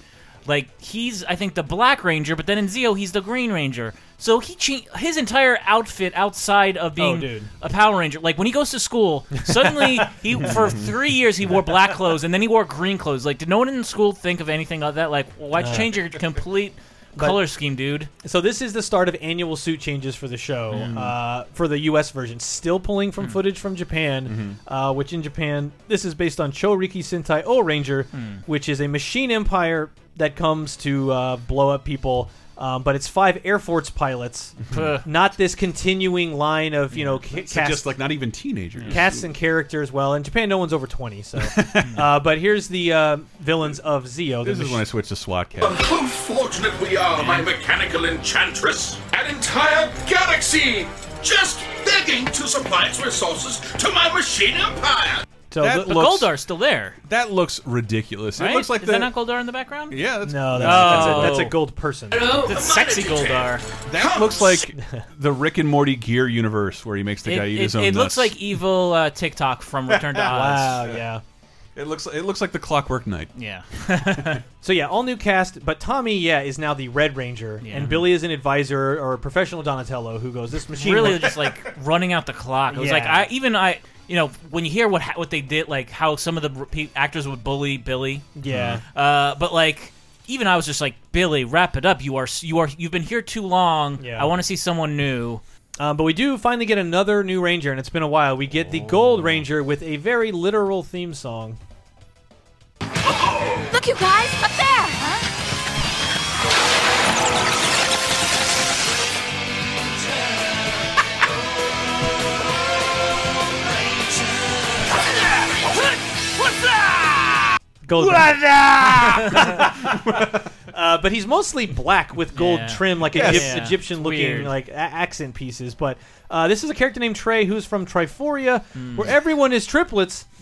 like he's I think the Black Ranger, but then in Zeo he's the Green Ranger. So he changed his entire outfit outside of being Oh, dude. a Power Ranger. Like when he goes to school, suddenly [LAUGHS] he for three years he wore black clothes and then he wore green clothes. Like did no one in school think of anything of that? Like why'd you uh. change your complete color scheme, dude? So this is the start of annual suit changes for the show uh, for the U.S. version. Still pulling from footage from Japan, uh, which in Japan this is based on Choriki Sentai Ohranger, which is a machine empire that comes to uh, blow up people. Um, but it's five Air Force pilots, [LAUGHS] not this continuing line of you know ca- So cast, just like not even teenagers. cast and characters. Well, in Japan, no one's over twenty. So, [LAUGHS] uh, but here's the uh, villains of Zeo. the This is mach- when I switched to SWAT cat. How fortunate we are, my mechanical enchantress! An entire galaxy just begging to supply its resources to my machine empire! So That But looks- Goldar's still there, That looks ridiculous. right? It looks like Is the that not Goldar in the background? yeah. That's, no, that's, Oh. that's, a, that's a gold person. That's sexy Goldar. that looks like [LAUGHS] the Rick and Morty Gear universe where he makes the It, guy eat it- his own. it looks nuts. like evil uh, Tik-Tok from Return to [LAUGHS] Oz. Wow, yeah. it looks it looks like the Clockwork Knight. Yeah. [LAUGHS] So yeah, all new cast, but Tommy, yeah, is now the Red Ranger, Yeah. and Billy is an advisor or a professional Donatello who goes, "This machine really works." just like running out the clock. It was Yeah. like I even I you know when you hear what ha- what they did like how some of the re- actors would bully Billy. yeah." Uh, but like even I was just like Billy, wrap it up. You are you are you've been here too long. Yeah. I want to see someone new. Um, but we do finally get another new Ranger, and it's been a while. We get the Gold Ranger with a very literal theme song. Look, you guys, up there! Gold. [LAUGHS] uh, but he's mostly black with gold Yeah. trim, like Yes. Egypt- Yeah. Egyptian-looking Weird. like a- accent pieces. But uh, this is a character named Trey, who's from Triforia, where everyone is triplets. [LAUGHS]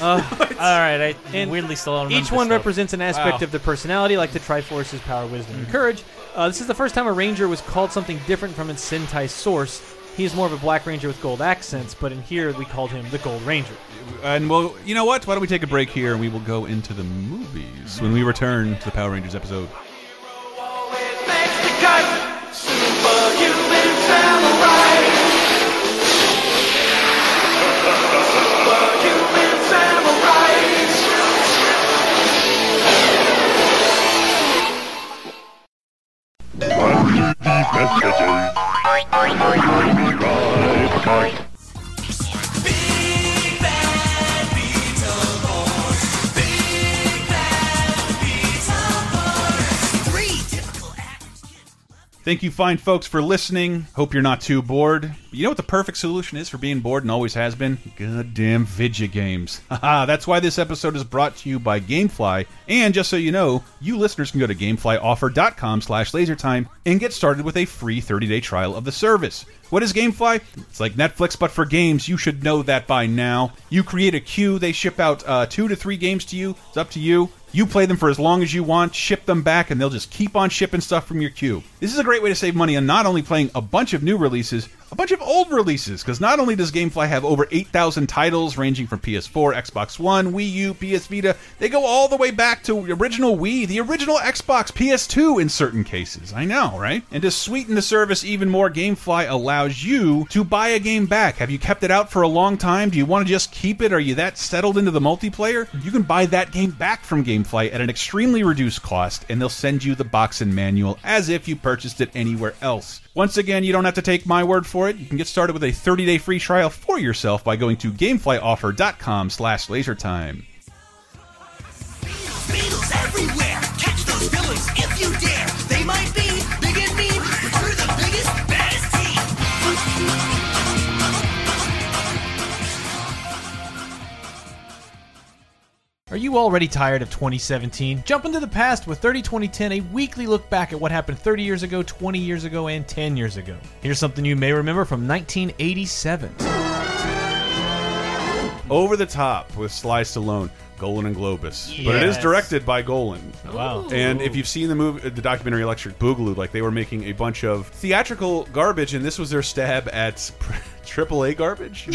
Uh, All right, I And weirdly still don't remember Each one this stuff. represents an aspect Wow. of the personality, like the Triforce's power, wisdom, and courage. Uh, this is the first time a Ranger was called something different from its Sentai source. He is more of a Black Ranger with gold accents, but in here we called him the Gold Ranger. And well, you know what? Why don't we take a break here and we will go into the movies when we return to the Power Rangers episode. Bye. Thank you, fine folks, for listening. Hope you're not too bored. You know what the perfect solution is for being bored and always has been? Goddamn video games. [LAUGHS] That's why this episode is brought to you by Gamefly. And just so you know, you listeners can go to gameflyoffer.com slash lasertime and get started with a free 30-day trial of the service. What is Gamefly? It's like Netflix, but for games. You should know that by now. You create a queue. They ship out uh, two to three games to you. It's up to you. You play them for as long as you want, ship them back, and they'll just keep on shipping stuff from your queue. This is a great way to save money on not only playing a bunch of new releases, a bunch of old releases, because not only does Gamefly have over 8,000 titles ranging from PS4, Xbox One, Wii U, PS Vita, they go all the way back to original Wii, the original Xbox, PS2 in certain cases. I know, right? And to sweeten the service even more, Gamefly allows you to buy a game back. Have you kept it out for a long time? Do you want to just keep it? Are you that settled into the multiplayer? You can buy that game back from Gamefly at an extremely reduced cost, and they'll send you the box and manual as if you purchased it anywhere else. Once again, you don't have to take my word for it. You can get started with a 30-day free trial for yourself by going to gameflyoffer.com slash lasertime. Already tired of 2017? Jump into the past with 30 2010, a weekly look back at what happened 30 years ago, 20 years ago, and 10 years ago. Here's something you may remember from 1987. Over the Top with Sly Stallone, Golan and Globus. But it is directed by Golan. Wow. And if you've seen the movie, the documentary Electric Boogaloo, like they were making a bunch of theatrical garbage, and this was their stab at [LAUGHS] AAA garbage.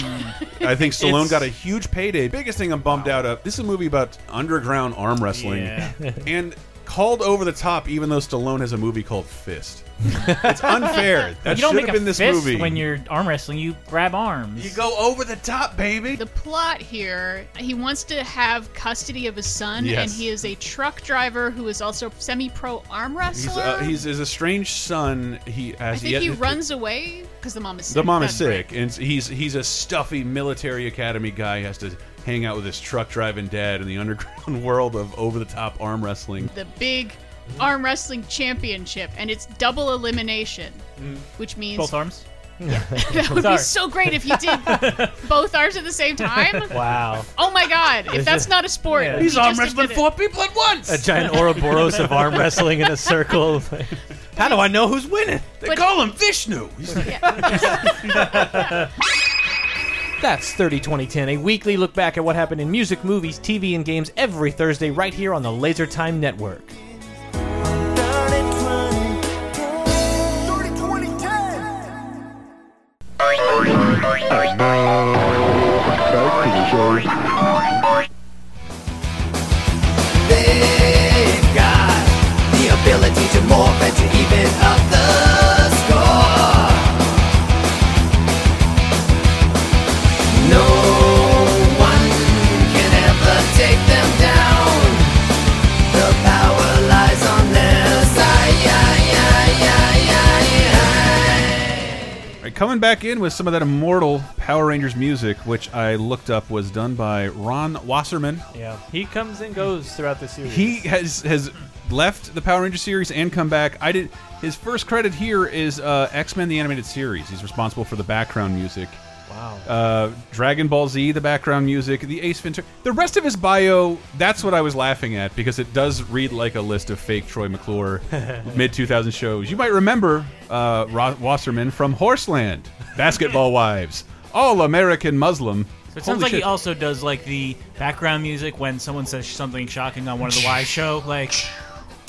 I think [LAUGHS] Stallone It's- got a huge payday. Biggest thing I'm bummed out of. This is a movie about underground arm wrestling, Yeah. and called over the top, even though Stallone has a movie called Fist. [LAUGHS] it's unfair. That you don't should make have a this fist movie. when you're arm wrestling. You grab arms. You go over the top, baby. The plot here, he wants to have custody of his son, Yes. and he is a truck driver who is also semi-pro arm wrestler. He's, uh, he's his estranged son. He I think yet- he runs away because the mom is sick. The mom is That's right. sick, and he's he's a stuffy military academy guy. He has to hang out with his truck driving dad in the [LAUGHS] underground world of over the top arm wrestling. The big arm wrestling championship, and it's double elimination, mm. which means Both arms. [LAUGHS] Yeah. [LAUGHS] that would be so great if you did [LAUGHS] both arms at the same time. Wow. Oh my god! If that's not a sport, Yeah. He's just arm wrestling four people at once. A giant Ouroboros of arm wrestling in a circle. How do I know who's winning? They call him Vishnu. That's 30 2010, a weekly look back at what happened in music, movies, TV, and games every Thursday right here on the Laser Time Network. They've got the ability to morph and to even up the coming back in with some of that immortal Power Rangers music, which I looked up was done by Ron Wasserman. Yeah, he comes and goes throughout the series. He has has left the Power Ranger series and come back. I did his first credit here is uh, X Men the animated series. He's responsible for the background music. Wow. Uh, Dragon Ball Z, the background music, the Ace Ventura. The rest of his bio, that's what I was laughing at because it does read like a list of fake Troy McClure [LAUGHS] mid 2000 shows. You might remember uh, Wasserman from Horseland, Basketball Wives, All American Muslim. So it sounds Holy like he also does like the background music when someone says something shocking on one of the Wise [LAUGHS] show. Like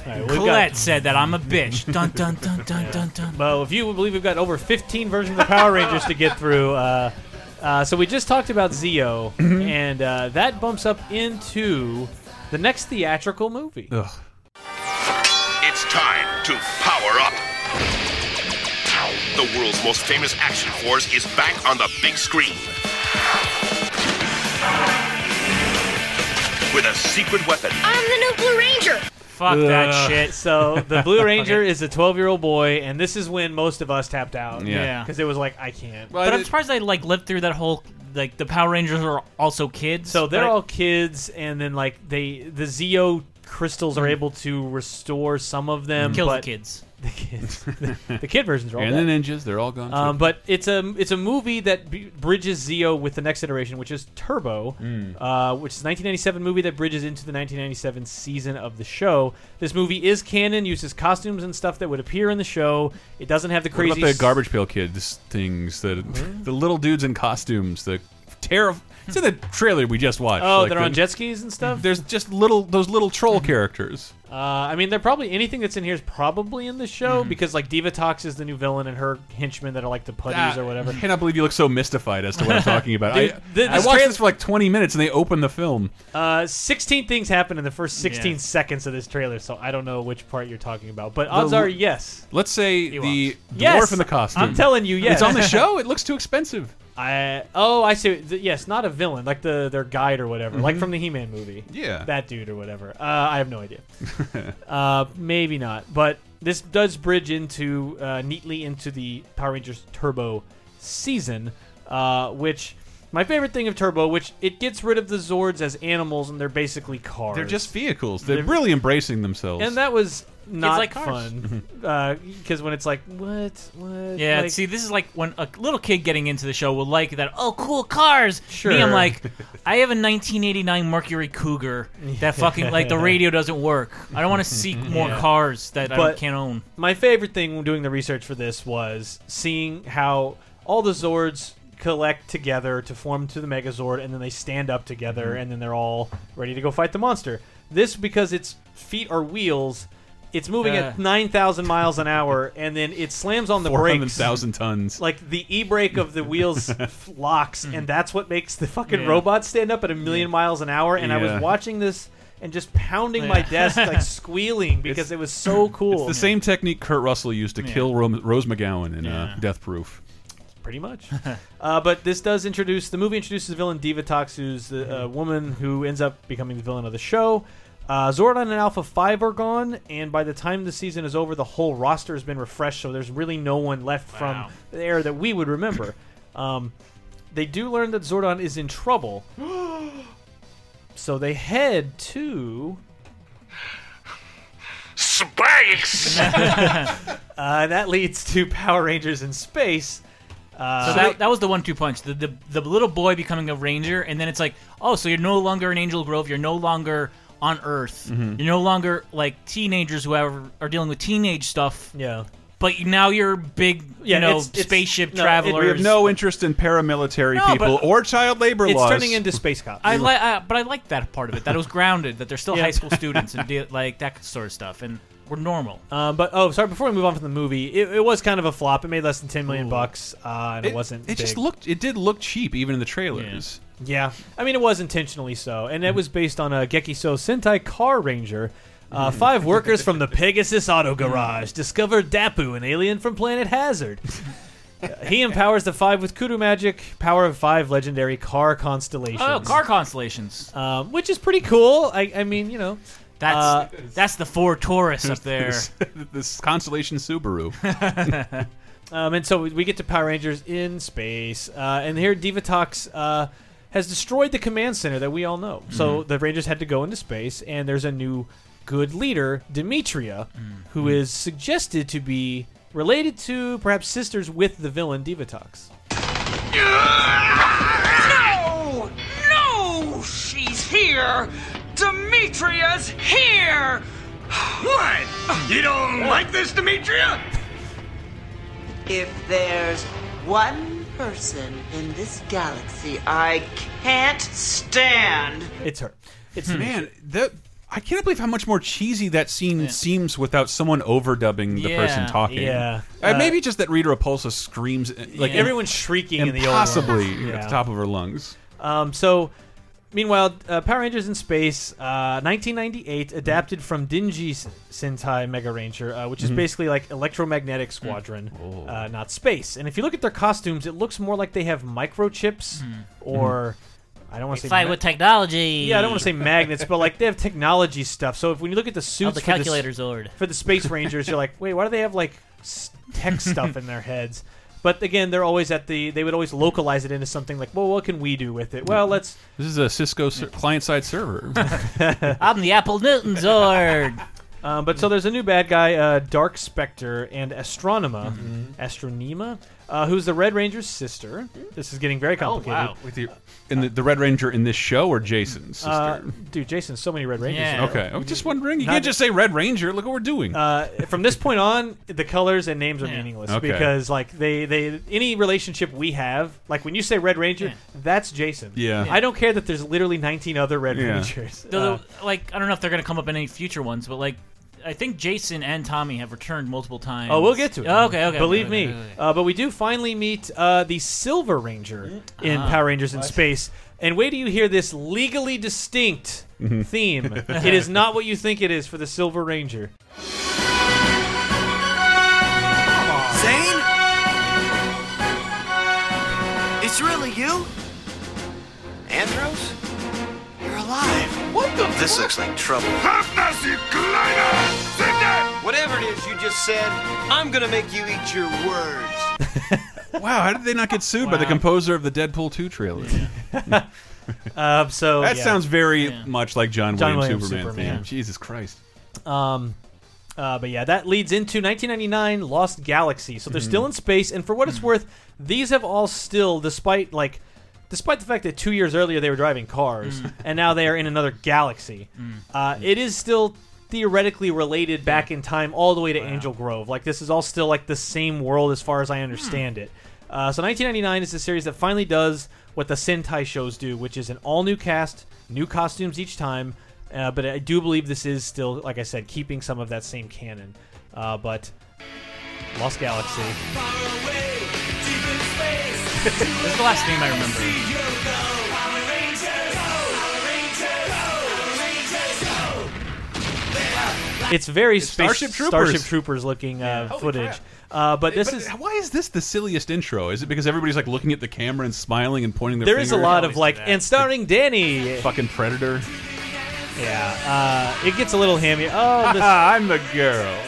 right, Colette got- said that I'm a bitch. [LAUGHS] Dun dun dun dun dun dun. Well, if you believe we've got over 15 versions of the Power Rangers to get through. Uh, uh, so we just talked about Zeo, Mm-hmm. and uh, that bumps up into the next theatrical movie. Ugh. It's time to power up. The world's most famous action force is back on the big screen. With a secret weapon. I'm the new Blue Ranger. Fuck that Ugh. shit. So the Blue [LAUGHS] Ranger is a 12 year old boy, and this is when most of us tapped out. Yeah. Yeah. because it was like I can't. but I'm surprised they like lived through that whole like the Power Rangers are also kids. So they're but- all kids, and then like they the Zeo crystals are hmm. able to restore some of them. Kill the kids. [LAUGHS] The kids. [LAUGHS] the, the kid versions are all And dead. the ninjas, they're all gone. Um, too. but it's a it's a movie that b- bridges Zeo with the next iteration, which is Turbo, Mm. uh, which is a 1997 movie that bridges into the 1997 season of the show. This movie is canon, uses costumes and stuff that would appear in the show. It doesn't have the What crazy about the Garbage Pail Kids things? The [LAUGHS] the little dudes in costumes. The terror. It's in the trailer we just watched. Oh, like they're the- on jet skis and stuff. There's just little those little troll characters. Uh, I mean, they're probably anything that's in here is probably in the show Mm-hmm. because like Divatox is the new villain and her henchmen that are like the putties Ah, or whatever. I cannot believe you look so mystified as to what I'm talking about. [LAUGHS] Dude, I, th- I this watched this for like 20 minutes and they open the film. Uh, 16 things happen in the first 16 Yeah. seconds of this trailer, so I don't know which part you're talking about. But odds are yes. Let's say the dwarf Yes, in the costume. I'm telling you, yes. It's on the show. It looks too expensive. [LAUGHS] I oh I see. Th- yes, not a villain like the their guide or whatever, like Mhm. from the He-Man movie. Yeah. that dude or whatever. Uh, I have no idea. [LAUGHS] [LAUGHS] uh, maybe not, but this does bridge into uh, neatly into the Power Rangers Turbo season, uh, which. My favorite thing of Turbo, which it gets rid of the Zords as animals, and they're basically cars. They're just vehicles. They're, They're- really embracing themselves. and that was not like cars. fun [LAUGHS] because when it's like what what Yeah, like, see, this is like when a little kid getting into the show will like that. Oh, cool cars! Sure. Me, I'm like, I have a 1989 Mercury Cougar that fucking like the [LAUGHS] radio doesn't work. I don't want to [LAUGHS] seek more Yeah. cars that I But don't, can't own. My favorite thing when doing the research for this was seeing how all the Zords collect together to form to the Megazord, and then they stand up together, Mm-hmm. and then they're all ready to go fight the monster. This because its feet are wheels. It's moving Uh. at nine thousand miles an hour, and then it slams on the brakes. 400,000 tons. Like the e-brake of the wheels [LAUGHS] locks, and that's what makes the fucking Yeah. robot stand up at a million miles an hour. And I Yeah. was watching this and just pounding my Yeah. desk, like [LAUGHS] squealing, because it was so cool. It's the same technique Kurt Russell used to Yeah. kill Ro- Rose McGowan in uh, Death Proof. pretty much. [LAUGHS] uh, but this does introduce the movie introduces the villain Divatox, who's the uh, woman who ends up becoming the villain of the show. Uh, Zordon and Alpha Five are gone, and by the time the season is over, the whole roster has been refreshed. So there's really no one left from the era that we would remember. um, they do learn that Zordon is in trouble, [GASPS] so they head to Space! [LAUGHS] uh, that leads to Power Rangers in space. Uh, so that, that was the one-two punch. The, the the little boy becoming a ranger, and then it's like, oh, so you're no longer in Angel Grove. You're no longer on Earth. Mm-hmm. Mhm. You're no longer like teenagers who are, are dealing with teenage stuff. Yeah. but now you're big, Yeah, you know, it's- it's- spaceship no, it- travelers. We have no interest in paramilitary No, people but- or child labor It's laws. turning into [LAUGHS] space cops. I like, uh, but I like that part of it. That it was grounded. That they're still Yeah. high school [LAUGHS] students and de- like that sort of stuff, and we're normal. Um, but oh, sorry. Before we move on from the movie, it, it was kind of a flop. It made less than ten million bucks, uh, and it, wasn't. It just looked. It did look cheap, even in the trailers. Yeah, I mean, it was intentionally so, and it was based on a Gekiso Sentai Carranger. Uh, five workers from the [LAUGHS] Pegasus Auto Garage discover Dapu, an alien from planet Hazard. Uh, [LAUGHS] he empowers the five with Kudu magic, power of five legendary car constellations. Oh, car constellations. um, which is pretty cool. I, I mean, you know, That's uh, that's the four Taurus up there. [LAUGHS] This, this Constellation Subaru. Um, and so we get to Power Rangers in space, uh, and here Divatox uh, has destroyed the command center that we all know. So mm-hmm. the Rangers had to go into space, and there's a new good leader, Demetria, mm-hmm. who is suggested to be related to, perhaps sisters with the villain Divatox. No! No! She's here! Demetria's here! What? You don't like this, Demetria? If there's one person in this galaxy I can't stand, It's her. It's Man, that I can't believe how much more cheesy that scene seems without someone overdubbing the person talking. Yeah. Uh, Uh, maybe just that Rita Repulsa screams like everyone's shrieking in the old one. impossibly Yeah. at the top of her lungs. Um, so, meanwhile, uh, Power Rangers in Space, uh, 1998, adapted from Denji S- Sentai Megaranger, uh, which is Mhm. basically like Electromagnetic Squadron, uh, not space. And if you look at their costumes, it looks more like they have microchips or. I don't want to say fight with technology. Yeah, I don't want to say magnets, but like they have technology stuff. So if when you look at the suits, the for this- calculator Zord. for the Space Rangers, you're like, wait, why do they have like tech stuff in their heads? But again, they're always at the. They would always localize it into something like, well, what can we do with it? Well, let's. This is a Cisco ser- client-side server. [LAUGHS] I'm the Apple Newton Zord. Um, but so there's a new bad guy, uh, Dark Spectre, and Astronema, Astronema, uh, who's the Red Ranger's sister. This is getting very complicated. With your, in the, the Red Ranger in this show or Jason's sister? Uh, dude, Jason, so many Red Rangers. Yeah. okay, I'm just wondering. You Not- can't just say Red Ranger. Look what we're doing. Uh, from this point on, the colors and names are meaningless Okay. because, like, they, they any relationship we have, like when you say Red Ranger, that's Jason. Yeah. I don't care that there's literally 19 other Red Yeah. Rangers. Though, Uh, like I don't know if they're gonna come up in any future ones, but like I think Jason and Tommy have returned multiple times. Oh, we'll get to it. Oh, okay, okay. Believe okay, me. okay, okay. Uh, but we do finally meet uh, the Silver Ranger in Ah. Power Rangers in Space. And wait till you hear this legally distinct Mhm. theme. [LAUGHS] it is not what you think it is for the Silver Ranger. Zhane? It's really you? Andros? You're alive. What the This looks like trouble. Whatever it is you just said, I'm gonna make you eat your words. [LAUGHS] wow, how did they not get sued by the Wow. composer of the Deadpool 2 trailer? [LAUGHS] Uh, so that yeah. sounds very much like John, John Williams, Williams Superman, Superman. theme. Jesus Christ. Um, uh, but yeah, that leads into 1999 Lost Galaxy. So they're Mhm. still in space, and for what it's worth, these have all still, despite like, despite the fact that two years earlier they were driving cars, and now they are in another galaxy. Uh, it is still theoretically related back in time all the way to Angel Grove. Like this is all still like the same world as far as I understand it. Uh, so 1999 is the series that finally does what the Sentai shows do, which is an all new cast, new costumes each time. Uh, but I do believe this is still, like I said, keeping some of that same canon. Uh, but Lost Galaxy. This is the last name I remember. It's very It's space, Starship Troopers. Starship Troopers looking uh, Holy footage. crap. Uh, but this But is why is this the silliest intro? Is it because everybody's like looking at the camera and smiling and pointing their there is a finger? lot of like, and starring Danny. fucking Predator. Yeah, uh, it gets a little hammy. Oh, [LAUGHS] this, I'm the girl.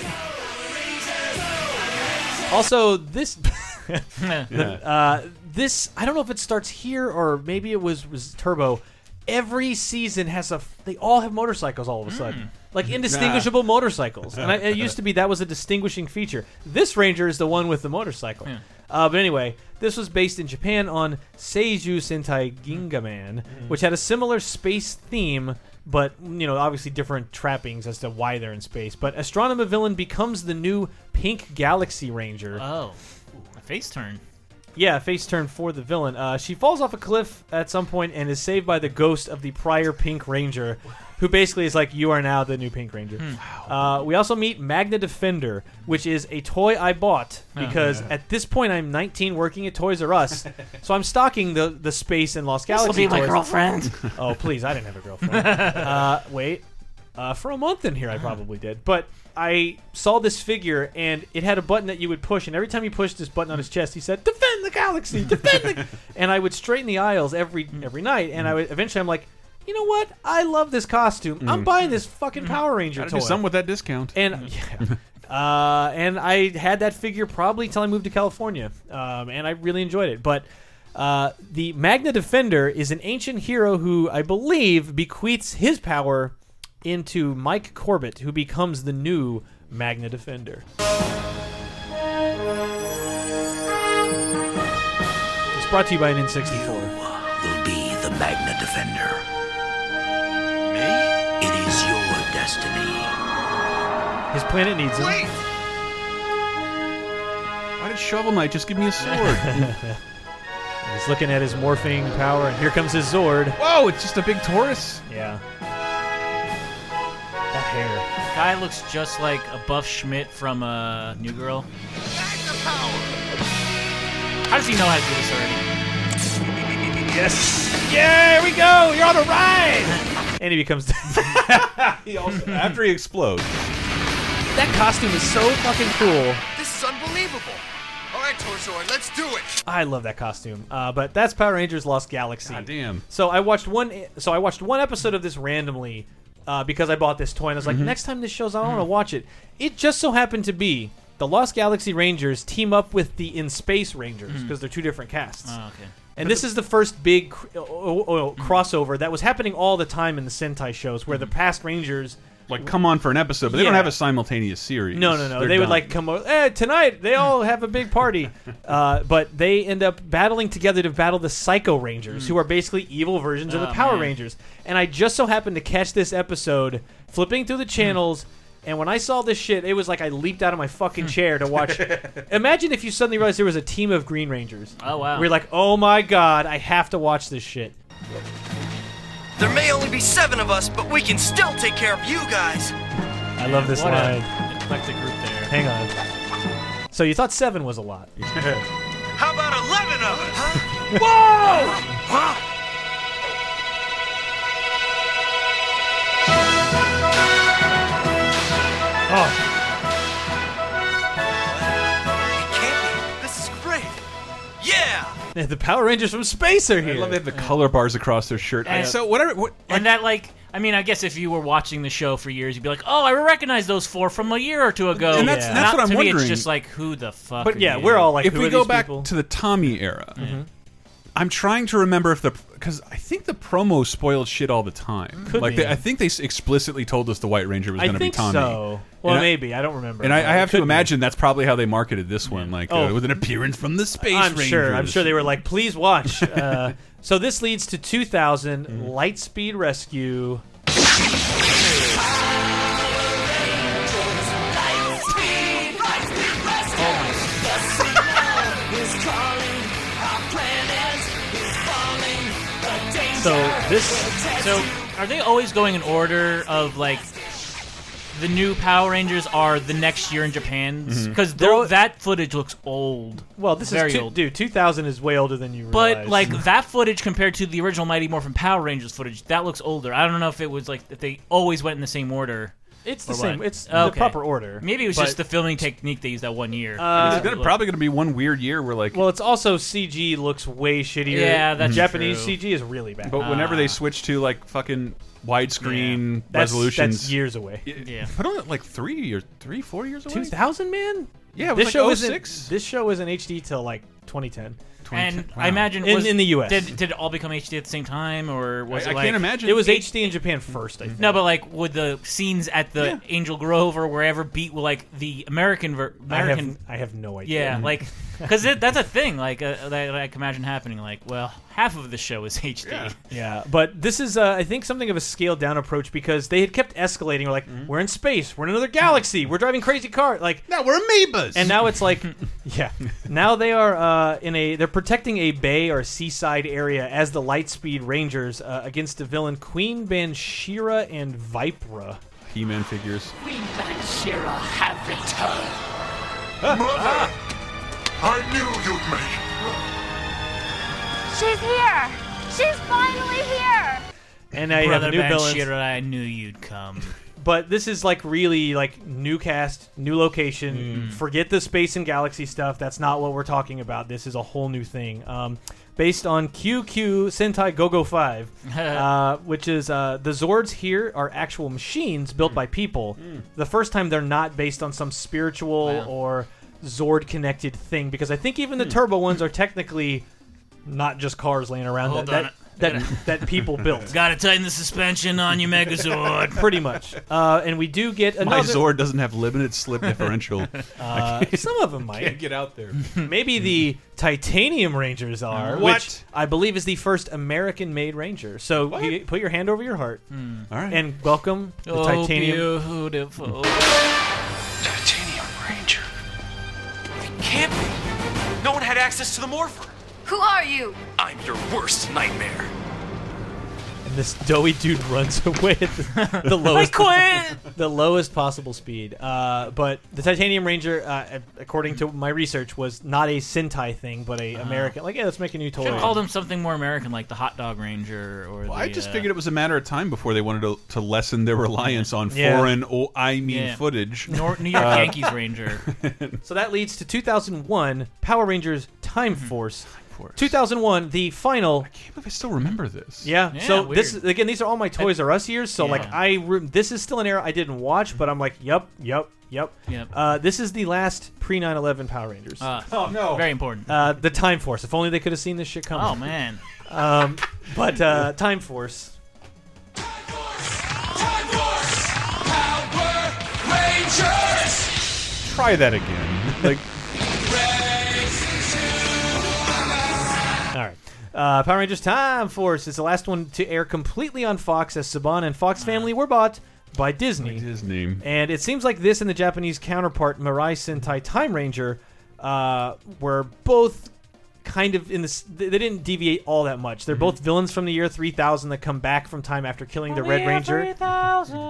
Also, this [LAUGHS] Yeah. [LAUGHS] uh, this I don't know if it starts here or maybe it was was Turbo. Every season has a. They all have motorcycles all of a sudden, like indistinguishable motorcycles. And I, it used to be that was a distinguishing feature. This Ranger is the one with the motorcycle. Uh, but anyway, this was based in Japan on Seiju Sentai Gingaman, which had a similar space theme but you know, obviously different trappings as to why they're in space. But Astronema Villain becomes the new Pink Galaxy Ranger. Oh, a face turn. Yeah, face turn for the villain. Uh, she falls off a cliff at some point and is saved by the ghost of the prior Pink Ranger, who basically is like, "You are now the new Pink Ranger." Uh, we also meet Magna Defender, which is a toy I bought Oh, because yeah. at this point I'm 19, working at Toys R Us, [LAUGHS] so I'm stocking the the space in Lost Galaxy. This'll Galaxy. be my toys. girlfriend. [LAUGHS] oh please, I didn't have a girlfriend. [LAUGHS] uh, wait, uh, for a month in here I probably did, but I saw this figure and it had a button that you would push, and every time you pushed this button on his chest, he said, "Defend the galaxy, defend the," [LAUGHS] and I would straighten the aisles every every night, and I would eventually I'm like. You know what? I love this costume. I'm Mm. buying this fucking Power Ranger Gotta toy. do something with that discount. And yeah. [LAUGHS] uh, and I had that figure probably till I moved to California, um, and I really enjoyed it. But uh, the Magna Defender is an ancient hero who I believe bequeaths his power into Mike Corbett, who becomes the new Magna Defender. It's brought to you by an N64. You Will be the Magna Defender. Me? It is your destiny. His planet needs him. Wait! Why did Shovel Knight just give me a sword? [LAUGHS] He's looking at his morphing power, and here comes his Zord. Whoa, it's just a big Taurus. Yeah. That hair. Guy looks just like a Buff Schmidt from uh, New Girl. How does he know how to do this already? Yes. Yeah, here we go. You're on a ride. [LAUGHS] and he becomes. [LAUGHS] he also, after he explodes. That costume is so fucking cool. This is unbelievable. All right, Torozord, let's do it. I love that costume. Uh, but that's Power Rangers Lost Galaxy. God damn. So I watched one. So I watched one episode of this randomly uh, because I bought this toy and I was like, Mhm. next time this shows, I want to watch it. It just so happened to be the Lost Galaxy Rangers team up with the In Space Rangers because they're two different casts. Oh, okay. And this is the first big cr- oh, oh, oh, crossover that was happening all the time in the Sentai shows, where the past Rangers Like, come on for an episode, but they don't have a simultaneous series. No, no, no. They're they would done. like come over. Eh, tonight they all have a big party, [LAUGHS] uh, but they end up battling together to battle the Psycho Rangers, who are basically evil versions of the Oh, Power man. Rangers. And I just so happened to catch this episode, flipping through the channels. And when I saw this shit, it was like I leaped out of my fucking chair to watch. [LAUGHS] Imagine if you suddenly realized there was a team of Green Rangers. Oh, wow. We're like, oh my god, I have to watch this shit. There may only be seven of us, but we can still take care of you guys. I love this What line. a eclectic group there. Hang on. So you thought seven was a lot? [LAUGHS] How about 11 of us? Whoa! Huh? Oh, [LAUGHS] the Power Rangers from space are here. I here. love they have the color bars across their shirt. And- so whatever. What, And that, like, I mean, I guess if you were watching the show for years, you'd be like, "Oh, I recognize those four from a year or two ago." And that's- Yeah. that's Not- what I'm to me, wondering. it's just like, who the fuck? But are yeah, you? we're all like, if who we are go these back people? to the Tommy era, Mhm. I'm trying to remember if the because I think the promo spoiled shit all the time. Could like be. They, I think they s- explicitly told us the White Ranger was I going to be think Tommy. so. Well, And maybe I don't remember. And I, I have to could be. imagine that's probably how they marketed this one, like Oh. uh, with an appearance from the Space I'm Rangers. sure. I'm sure they were like, please watch. [LAUGHS] uh, so this leads to 2000 Mm-hmm. Lightspeed Rescue. So this. So, are they always going in order of like the new Power Rangers are the next year in Japan? Mm-hmm. Because that footage looks old. Well, this very is two, old. dude. 2000 is way older than you But realize. like that footage compared to the original Mighty Morphin Power Rangers footage, that looks older. I don't know if it was like if they always went in the same order. It's the or same- what. it's the proper order. Maybe it was But- just the filming technique they used that one year. Uh, There's gonna, probably going to be one weird year where like. Well, it's also CG looks way shittier. Yeah, that's Japanese true. CG is really bad. but whenever they switch to like fucking widescreen That's- resolutions, that's years away. Yeah. But only like three years, three, four years away. 2000, man. Yeah, it was this like show isn't 06. this show isn't HD till like 2010. And I imagine in, was- in the U.S. Did, did it all become HD at the same time, or was I- it I can't imagine. It was HD in Japan first, I think. No, but like would the scenes at the Angel Grove or wherever beat with like the American ver- I have- American? I have no idea. Yeah, like because that's a thing. Like uh, that I can imagine happening. Like, well, half of the show is HD. [LAUGHS] Yeah, but this is, uh, I think, something of a scaled down approach because they had kept escalating. We're like, Mm-hmm. we're in space, we're in another galaxy, we're driving crazy cars. Like now we're amoebas, and now it's like, [LAUGHS] yeah, now they are uh, in a they're protecting a bay or seaside area as the Lightspeed Rangers uh, against the villain Queen Bansheera and Vypra. He-Man figures. Queen Bansheera have returned. Mother! [LAUGHS] I knew you'd make She's here! She's finally here! And now you Brother have new villains. Bansheera, I knew you'd come. But this is like really like new cast, new location. Forget the space and galaxy stuff. That's not what we're talking about. This is a whole new thing. Um, based on Kyukyu Sentai Gogo 5, [LAUGHS] uh, which is uh, the Zords here are actual machines built by people. The first time they're not based on some spiritual or Zord connected thing because I think even the turbo ones are technically not just cars laying around Hold that, on. that, that, that people built. [LAUGHS] Gotta tighten the suspension on your Megazord. [LAUGHS] Pretty much. Uh, and we do get another. My. Zord doesn't have limited slip differential. [LAUGHS] Uh, some of them might. Can't get out there. Maybe the Titanium Rangers are, What? which I believe is the first American-made Ranger. So you put your hand over your heart, All right. and welcome the Oh, Titanium. beautiful. Titanium Ranger. It can't be. No one had access to the morpher. Who are you? I'm your worst nightmare. And this doughy dude runs [LAUGHS] away at the, the lowest, quit! [LAUGHS] the lowest possible speed. Uh, but the Titanium Ranger, uh, according to my research, was not a Sentai thing, but a American. Like, yeah, let's make a new toy. Should have called him something more American, like the Hot Dog Ranger or. Well, the, I just uh, figured it was a matter of time before they wanted to, to lessen their reliance on Yeah. foreign, oh, I mean, Yeah. footage. Nor- New York Uh, Yankees Ranger. [LAUGHS] So that leads to 2001 Power Rangers Time Mm-hmm. Force. 2001, the final. I can't believe I still remember this. Yeah. Yeah, so weird. this again, these are all my Toys R Us years. So like, Yeah. I re- this is still an era I didn't watch, but I'm like, yep, yep, yep. Yep. Uh, this is the last pre 9/11 Power Rangers. Uh, [LAUGHS] Oh, no. Very important. Uh, the Time Force. If only they could have seen this shit coming. Oh man. [LAUGHS] Um, but uh, Time Force. Try that again. like, Uh, Power Rangers Time Force is the last one to air completely on Fox as Saban and Fox Family were bought by Disney. Disney. And it seems like this and the Japanese counterpart, Mirai Sentai Timeranger, uh, were both kind of in this. They they didn't deviate all that much. They're both villains from the year 3000 that come back from time after killing the Red Ranger.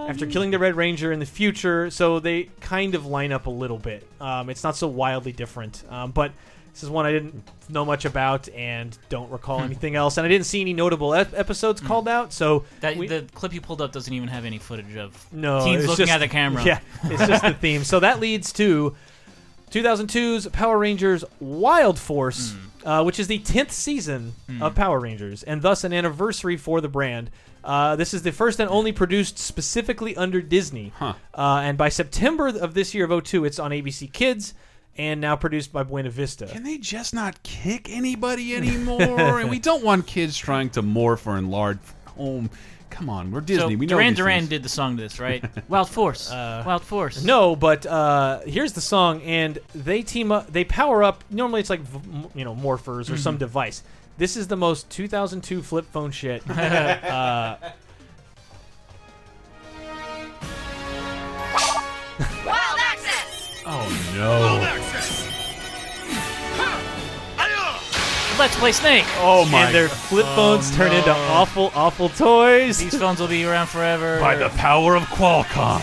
After killing the Red Ranger in the future, so they kind of line up a little bit. Um, it's not so wildly different, um, but this is one I didn't know much about and don't recall Hmm. anything else, and I didn't see any notable ep- episodes called out. So That we- the clip you pulled up doesn't even have any footage of no, teens it's looking just- at the camera. Yeah, it's just the theme. So that leads to 2002's Power Rangers Wild Force, Hmm. uh, which is the 10th season of Power Rangers, and thus an anniversary for the brand. Uh, this is the first and only produced specifically under Disney. Huh. Uh, and by September of this year of 02, it's on ABC Kids and now produced by Buena Vista. Can they just not kick anybody anymore? and we don't want kids trying to morph or enlarge home. Come on, we're Disney. So we know Duran these Duran things. did the song to this, right? [LAUGHS] Wild Force. Wild Force. No, but uh, here's the song, and they team up. They power up. Normally, it's like you know morphers or some Mhm. device. This is the most 2002 flip phone shit. [LAUGHS] uh, Oh no! Let's play Snake. Oh my! and their flip Oh, phones turn into awful, awful toys. These phones will be around forever. By the power of Qualcomm.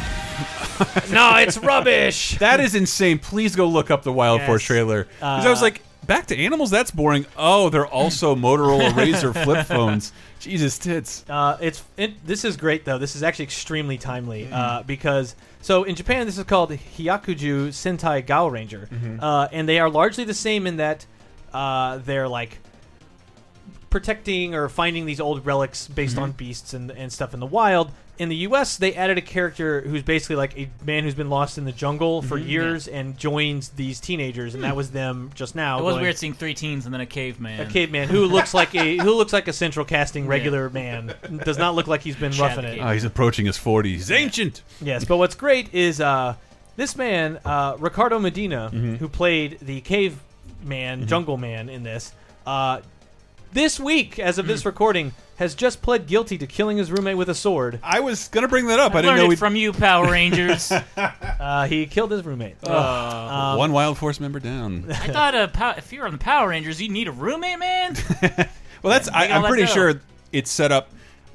[LAUGHS] no, it's rubbish. That is insane. Please go look up the Wild Yes. Force trailer. 'Cause I was Uh, like, back to animals. That's boring. Oh, they're also [LAUGHS] Motorola Razr flip phones. [LAUGHS] Jesus tits. Uh, it's it, this is great though. This is actually extremely timely Mm-hmm. uh, because so in Japan this is called Hyakuju Sentai Gaoranger, Mm-hmm. uh, and they are largely the same in that uh, they're like protecting or finding these old relics based Mm-hmm. on beasts and, and stuff in the wild. In the U.S., they added a character who's basically like a man who's been lost in the jungle for Mhm. years and joins these teenagers, and that was them just now. It was going- weird seeing three teens and then a caveman. A caveman who looks like a who looks like a central casting regular man. Does not look like he's been roughing it. Oh, he's approaching his 40s. He's ancient. Yes, but what's great is uh, this man, uh, Ricardo Medina, Mm-hmm. who played the caveman, jungle man in this, uh, this week, as of Mm. this recording, has just pled guilty to killing his roommate with a sword. I was gonna bring that up. I, didn't learned know it we'd from you, Power Rangers. [LAUGHS] uh, he killed his roommate. Um, one Wild Force member down. I thought uh, pow- if you're on the Power Rangers, you need a roommate, man. [LAUGHS] Well, that's. I, I'm pretty go. sure it's set up.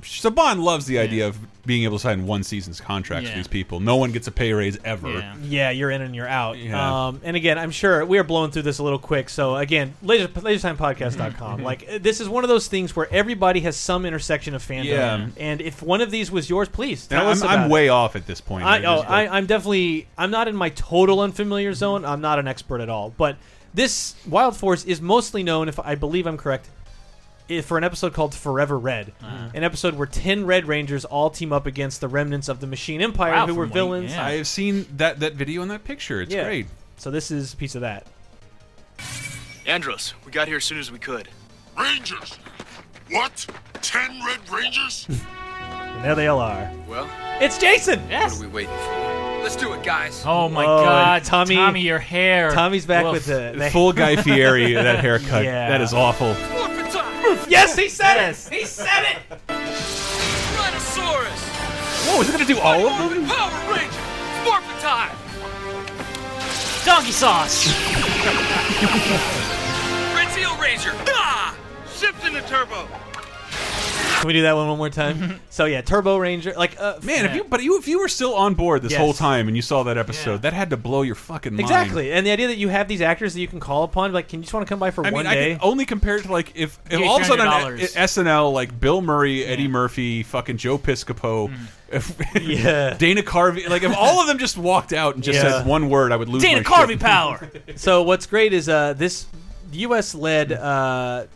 Saban loves the idea of being able to sign one season's contracts Yeah. for these people. No one gets a pay raise ever. Yeah, you're in and you're out. Yeah. Um, and again, I'm sure we are blowing through this a little quick. So again, laser, lasertimepodcast.com. [LAUGHS] like this is one of those things where everybody has some intersection of fandom. Yeah. And if one of these was yours, please Now, us I'm, about I'm it. way off at this point. I, oh, I, I'm definitely I'm not in my total unfamiliar zone. I'm not an expert at all, but this Wild Force is mostly known, if I believe I'm correct, i- for an episode called Forever Red, Uh-huh. an episode where ten Red Rangers all team up against the remnants of the Machine Empire, Wow, who were from what- villains. I have seen that that video and that picture. It's Yeah. great. So this is a piece of that. Andros, we got here as soon as we could. Rangers! What? Ten Red Rangers? [LAUGHS] And there they all are. Well, It's Jason. Yes. what are we waiting for? Let's do it, guys. Oh my Oh, God, Tommy- Tommy, your hair. Tommy's back Woof. with the, the Full Guy Fieri, that haircut. [LAUGHS] Yeah. That is awful. Yes, he said it. He said it. Tyrannosaurus! Whoa, is it gonna do all of them? Power Ranger. Morphin' time! Donkey sauce. Red Seal Ranger! Ah! Shift into turbo! Can we do that one one more time? so yeah, Turbo Ranger. Like uh, Man, if you but you if you were still on board this Yes. whole time and you saw that episode, that had to blow your fucking mind. Exactly, and the idea that you have these actors that you can call upon, like, can you just want to come by for I one mean, I day? can only compare it to like if, if Yeah, all of a sudden on $300. SNL, like Bill Murray, Eddie Murphy, fucking Joe Piscopo, Mm. if, [LAUGHS] Yeah. Dana Carvey, like if all of them just walked out and just Yeah. said one word, I would lose Dana my Carvey shit. power. [LAUGHS] so what's great is uh, this U.S. led uh,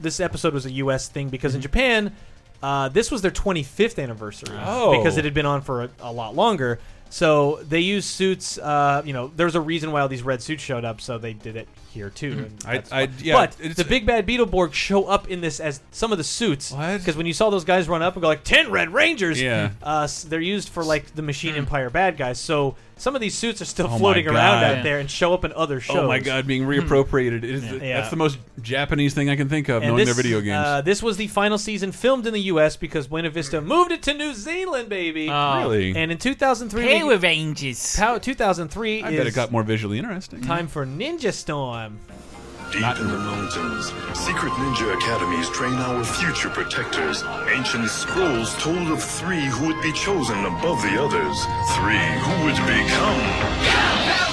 this episode was a U.S. thing because in Japan uh, this was their 25th anniversary Oh. because it had been on for a, a lot longer. So they used suits. Uh, you know, there's a reason why all these red suits showed up. So they did it here too. And I- I- yeah, but it's- the big bad Beetleborg show up in this as some of the suits. Because when you saw those guys run up and go like ten Red Rangers, Yeah. uh, they're used for like the Machine Empire bad guys. So some of these suits are still Oh my floating around God. out there and show up in other shows. Oh my god, being reappropriated. It is, Yeah. That's the most Japanese thing I can think of, And knowing this, their video games. Uh, this was the final season filmed in the U.S. because Buena Vista moved it to New Zealand, baby. Oh. Really? And in 2003, Power Rangers. Pow- 2003 I is bet it got more visually interesting. time for Ninja Storm. Deep in the mountains, secret ninja academies train our future protectors. Ancient scrolls told of three who would be chosen above the others. Three who would become.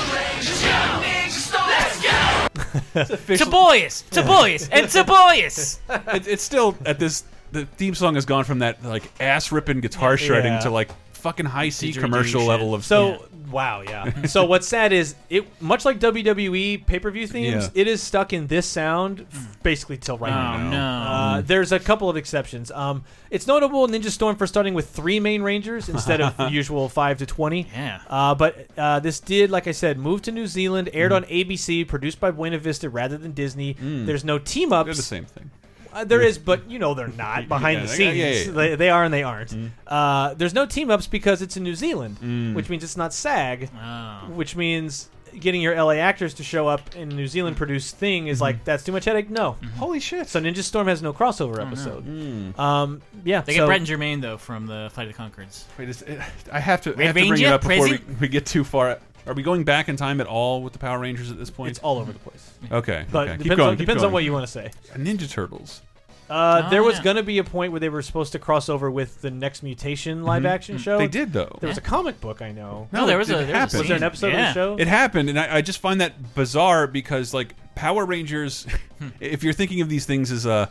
Tobias, Tobias, and Tobias. it, it's still at this. The theme song has gone from that like ass ripping guitar shredding Yeah. to like fucking high C commercial shit. level of So [LAUGHS] wow, yeah. so what's sad is it much like WWE pay per view themes, Yeah. it is stuck in this sound basically till right Oh, now. no. Uh, there's a couple of exceptions. Um, it's notable Ninja Storm for starting with three main rangers instead of [LAUGHS] the usual five to twenty. Yeah. Uh, but uh, this did, like I said, move to New Zealand, aired Mm. on ABC, produced by Buena Vista rather than Disney. Mm. There's no team ups. They're the same thing. Uh, there is, but [LAUGHS] you know they're not behind Yeah, the scenes. yeah, yeah. They, they are and they aren't. Uh, there's no team ups because it's in New Zealand, Mm. which means it's not SAG, Oh. which means getting your LA actors to show up in New Zealand produced thing is like that's too much headache. No, holy shit. So Ninja Storm has no crossover episode. Um, yeah, They so, get Brett and Jermaine though from the Flight of the Conchords. Wait, is, I have to, I have to bring it Ranger, up before we, present? we get too far. Are we going back in time at all with the Power Rangers at this point? It's all over the place. Okay, But okay. depends keep going. on- keep depends on going. what you wanna say. Ninja Turtles. Uh, Oh, there was yeah. going to be a point where they were supposed to cross over with the next mutation live Mhm. action show. They did, though. There was a comic book I know. No, there was it a- there was a happened. Was there an episode of the show? It happened, and I, I just find that bizarre because, like, Power Rangers, [LAUGHS] if you're thinking of these things as a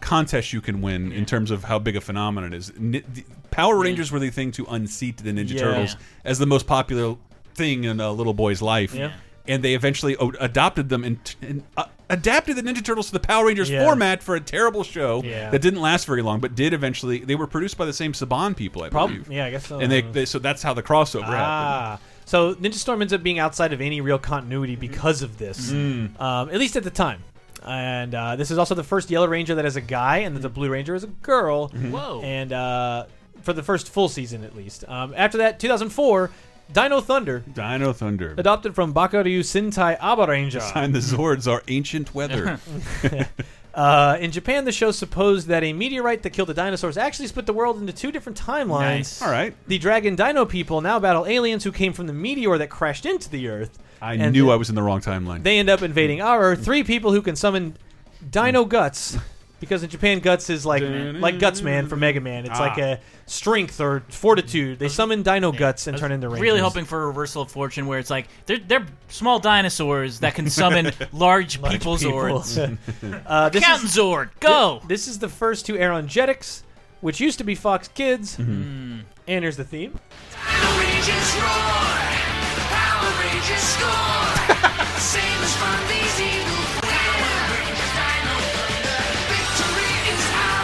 contest you can win in terms of how big a phenomenon it is, Ni- the Power Rangers were the thing to unseat the Ninja Yeah. Turtles as the most popular thing in a little boy's life. Yeah. And they eventually o- adopted them and, and uh, adapted the Ninja Turtles to the Power Rangers Yeah. format for a terrible show Yeah. that didn't last very long, but did eventually. They were produced by the same Saban people, I Prob- believe. yeah, I guess so. And they, they so that's how the crossover happened. Ah. So Ninja Storm ends up being outside of any real continuity because of this, Mm. um, at least at the time. And uh, this is also the first Yellow Ranger that is a guy, and the Blue Ranger is a girl. Whoa. And uh, for the first full season, at least. Um, after that, 2004, Dino Thunder, Dino Thunder. adopted from Bakuryu Sentai Abaranger. [LAUGHS] Sign the Zords are ancient weather. [LAUGHS] Uh, in Japan, the show supposed that a meteorite that killed the dinosaurs actually split the world into two different timelines. Nice. All right. The Dragon Dino people now battle aliens who came from the meteor that crashed into the Earth. I knew I was in the wrong timeline. They end up invading our Earth. Three people who can summon Dino Guts. [LAUGHS] Because in Japan, Guts is like like Guts Man from Mega Man. It's Ah. like a strength or fortitude. They summon Dino Guts and turn into Rangers. Really hoping for a reversal of fortune where it's like they're they're small dinosaurs that can summon [LAUGHS] large, Large people people. zords. [LAUGHS] uh, this Captain is, Zord, go! Thi- This is the first to air on Jetix, which used to be Fox Kids. Mm-hmm. And here's the theme. Power Rangers roar! Power Rangers score!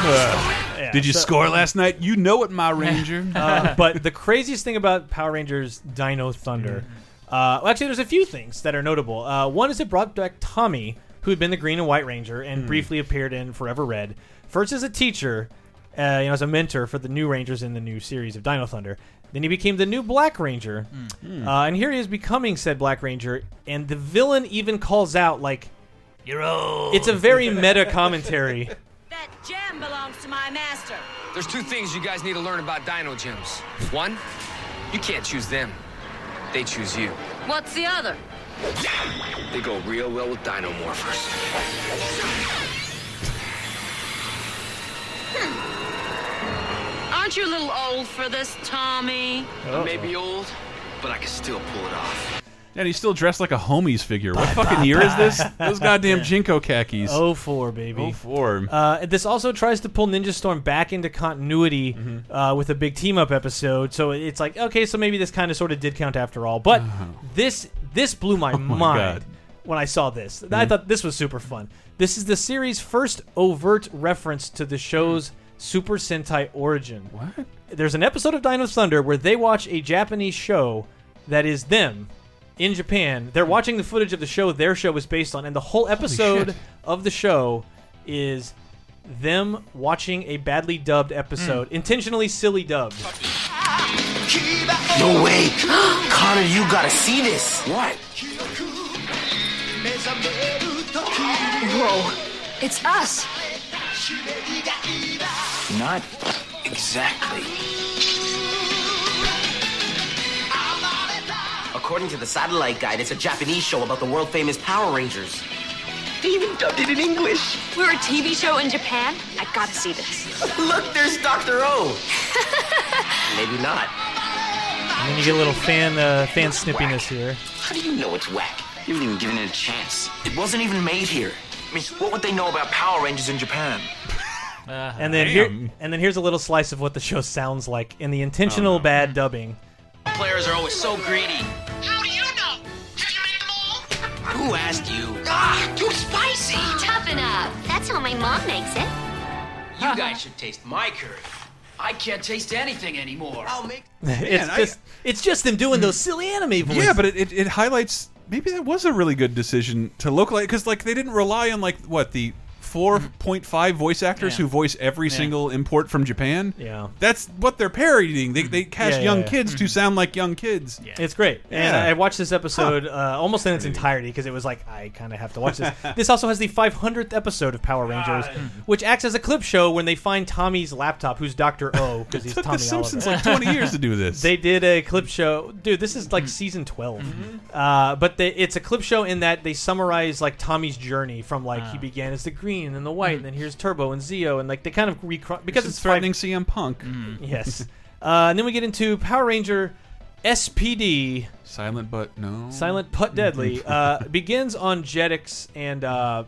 Yeah, Did you so- score last night? You know it, my [LAUGHS] Ranger. Uh, [LAUGHS] but the craziest thing about Power Rangers Dino Thunder, uh, well, actually, there's a few things that are notable. Uh, one is it brought back Tommy, who had been the Green and White Ranger and briefly appeared in Forever Red. First as a teacher, uh, you know, as a mentor for the new Rangers in the new series of Dino Thunder. Then he became the new Black Ranger, uh, and here he is becoming said Black Ranger. And the villain even calls out like, "You're old." It's a very [LAUGHS] meta commentary. That gem belongs to my master. There's two things you guys need to learn about dino gems. One, you can't choose them. They choose you. What's the other? They go real well with dino morphers. Hmm. Aren't you a little old for this, Tommy? I may be old, but I can still pull it off. And he's still dressed like a homies figure. What fucking year is this? Those goddamn [LAUGHS] JNCO khakis. Oh four, baby. Oh four. Uh, this also tries to pull Ninja Storm back into continuity Mm-hmm. uh, with a big team up episode. So it's like, okay, so maybe this kind of sort of did count after all. But this this blew my, Uh-huh. [LAUGHS] Oh my mind God. Mm-hmm. when I saw this. I thought this was super fun. This is the series' first overt reference to the show's Super Sentai origin. What? There's an episode of Dino Thunder where they watch a Japanese show that is them in Japan. They're hmm. watching the footage of the show their show is based on, and the whole episode of the show is them watching a badly dubbed hmm. episode, intentionally silly dubbed. No way. [GASPS] Connor, you gotta see this. What? Whoa, it's us. Not exactly. According to the satellite guide, it's a Japanese show about the world famous Power Rangers. They even dubbed it in English. We're a TV show in Japan. I gotta see this. Look, there's Dr. O. Maybe not. And then you get a little fan uh, fan snippiness here. How do you know it's whack? You haven't even given it a chance. It wasn't even made here. I mean, what would they know about Power Rangers in Japan? And then here, and then here's a little slice of what the show sounds like in the intentional bad dubbing. Players are always so greedy. How do you know? Did you make them all? Who asked you? Ah, too spicy. Toughen up. That's how my mom makes it. You guys should taste my curry. I can't taste anything anymore. I'll make. [LAUGHS] it's I- just it's just them doing those silly anime voices. Yeah, but it, it, it highlights maybe that was a really good decision to localize because like they didn't rely on like what the four point five voice actors Yeah. who voice every Yeah. single import from Japan. Yeah. that's what they're parodying. They they cast Yeah, yeah, young yeah. kids to sound like young kids. It's great. And I watched this episode uh, almost in its entirety because it was like, I kind of have to watch this. [LAUGHS] this also has the 500th episode of Power Rangers, which acts as a clip show when they find Tommy's laptop, who's Dr. O, because he's took The Simpsons Oliver. like 20 years to do this. [LAUGHS] They did a clip show. Dude, this is like season 12. Uh, but they, it's a clip show in that they summarize like Tommy's journey from like he began as the green and then the white, and then here's Turbo and Zeo, and like they kind of recro- because This it's is threatening CM Punk. Yes. [LAUGHS] Uh, and then we get into Power Ranger SPD. Silent but no. Silent but deadly. uh, begins on Jetix and uh,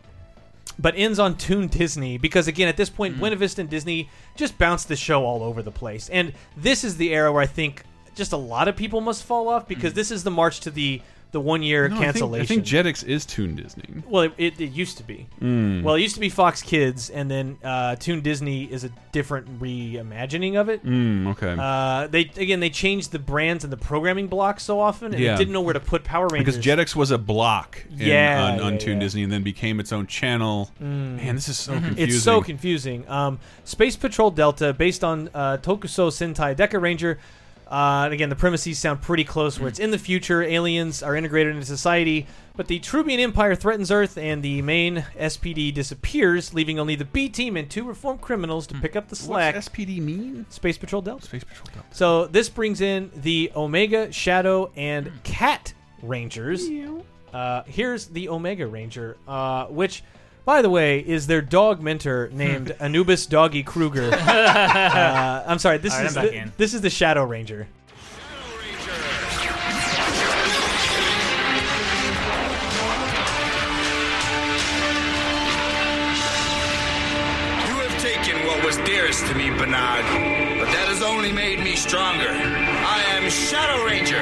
but ends on Toon Disney because again at this point Buena Vista and Disney just bounced the show all over the place. And this is the era where I think just a lot of people must fall off because this is the march to the the one year No, I think- cancellation. I think, Jetix is Toon Disney. Well, it, it, it used to be. Mm. Well, it used to be Fox Kids, and then uh, Toon Disney is a different reimagining of it. Mm, okay. Uh, they again they changed the brands and the programming blocks so often, and Yeah. didn't know where to put Power Rangers. Because Jetix was a block in, Yeah, on, on yeah, Toon yeah. Disney and then became its own channel. Mm. Man, this is so Mhm. confusing. It's so confusing. Um, Space Patrol Delta, based on uh, Tokuso Sentai Dekaranger. Uh, and again, the premises sound pretty close. Where it's in the future, aliens are integrated into society, but the Troobian Empire threatens Earth, and the main SPD disappears, leaving only the B team and two reformed criminals to pick up the slack. What's SPD mean? Space Patrol Delta. Space Patrol Delta. So this brings in the Omega, Shadow, and Cat Rangers. Uh, here's the Omega Ranger, uh, which, by the way, is their dog mentor [LAUGHS] named Anubis Doggie Cruger. [LAUGHS] uh, I'm sorry. This All right, is I'm the, this is the Shadow Ranger. You have taken what was dearest to me, Bernard, but that has only made me stronger. I am Shadow Ranger.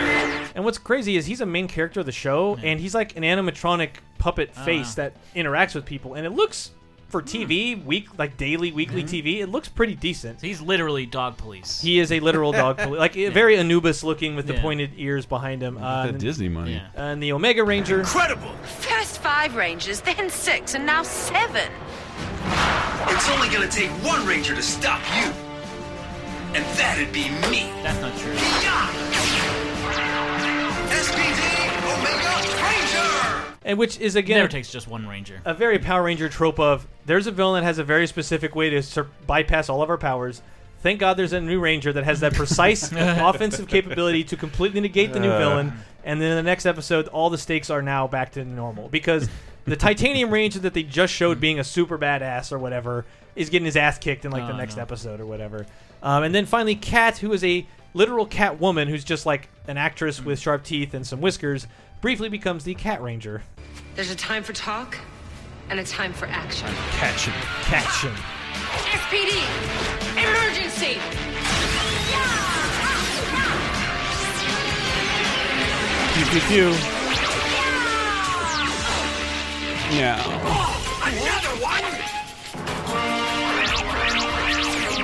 And what's crazy is he's a main character of the show, and he's like an animatronic puppet ah. face that interacts with people, and it looks for hmm. TV, week like daily, weekly hmm. TV, it looks pretty decent. He's literally dog police. He is a literal dog, [LAUGHS] police, like very Anubis looking with the Yeah. pointed ears behind him. Uh, that and- Disney money. Yeah. And the Omega Ranger. Incredible! First five Rangers, then six, and now seven. It's only gonna take one Ranger to stop you. And that'd be me. That's not true. SPD And which is again never takes just one ranger. a very Power Ranger trope of there's a villain that has a very specific way to sur- bypass all of our powers. Thank God there's a new Ranger that has that precise [LAUGHS] offensive capability to completely negate the new Uh. villain. And then in the next episode, all the stakes are now back to normal because the Titanium [LAUGHS] Ranger that they just showed being a super badass or whatever is getting his ass kicked in like the Oh, next no. episode or whatever. Um, and then finally, Kat, who is a literal cat woman who's just like an actress with sharp teeth and some whiskers, briefly becomes the Cat Ranger. There's a time for talk and a time for action. Catch him. Catch him. SPD! Emergency! Pew pew pew. Yeah. Another one?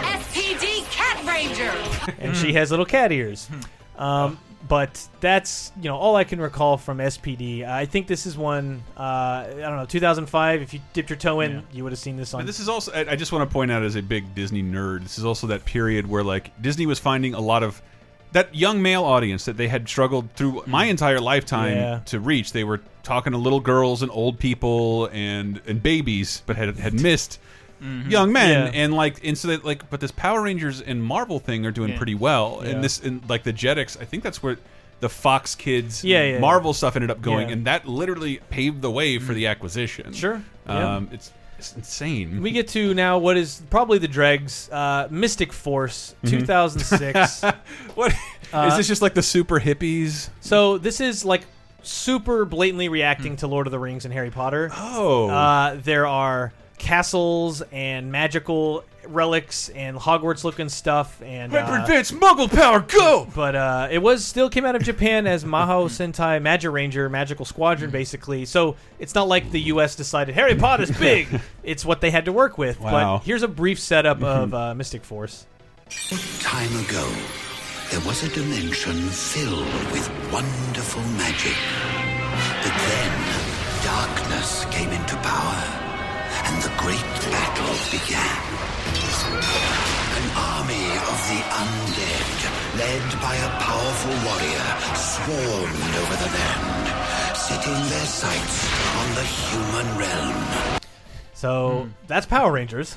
SPD Cat Ranger! and she has little cat ears. Um, but that's you know all I can recall from SPD. I think this is one uh, I don't know 2005. If you dipped your toe in, you would have seen this on. But this is also, I I just want to point out as a big Disney nerd, this is also that period where like Disney was finding a lot of that young male audience that they had struggled through my entire lifetime Yeah. to reach. They were talking to little girls and old people and and babies, but had had missed young men Yeah. and like and so that like but this Power Rangers and Marvel thing are doing Yeah. pretty well. Yeah. And this and like the Jetix, I think that's where the Fox Kids Yeah, yeah, Marvel stuff ended up going Yeah. and that literally paved the way for the acquisition. Sure. Yeah. Um it's it's insane. we get to now what is probably the dregs. Uh, Mystic Force, 2006. [LAUGHS] what is Uh, this just like the super hippies? so this is like super blatantly reacting to Lord of the Rings and Harry Potter. Oh. Uh, there are castles and magical relics and Hogwarts looking stuff and uh, Advance Muggle power, go! but uh, it was still came out of Japan as Maho [LAUGHS] Sentai Magiranger Magical Squadron, basically. So it's not like the U.S. decided Harry Potter's big. [LAUGHS] it's what they had to work with. Wow. But here's a brief setup of [LAUGHS] uh, Mystic Force. Time ago, there was a dimension filled with wonderful magic. But then, darkness came into power, and the great battle began. An army of the undead, led by a powerful warrior, swarmed over the land, setting their sights on the human realm. So that's Power Rangers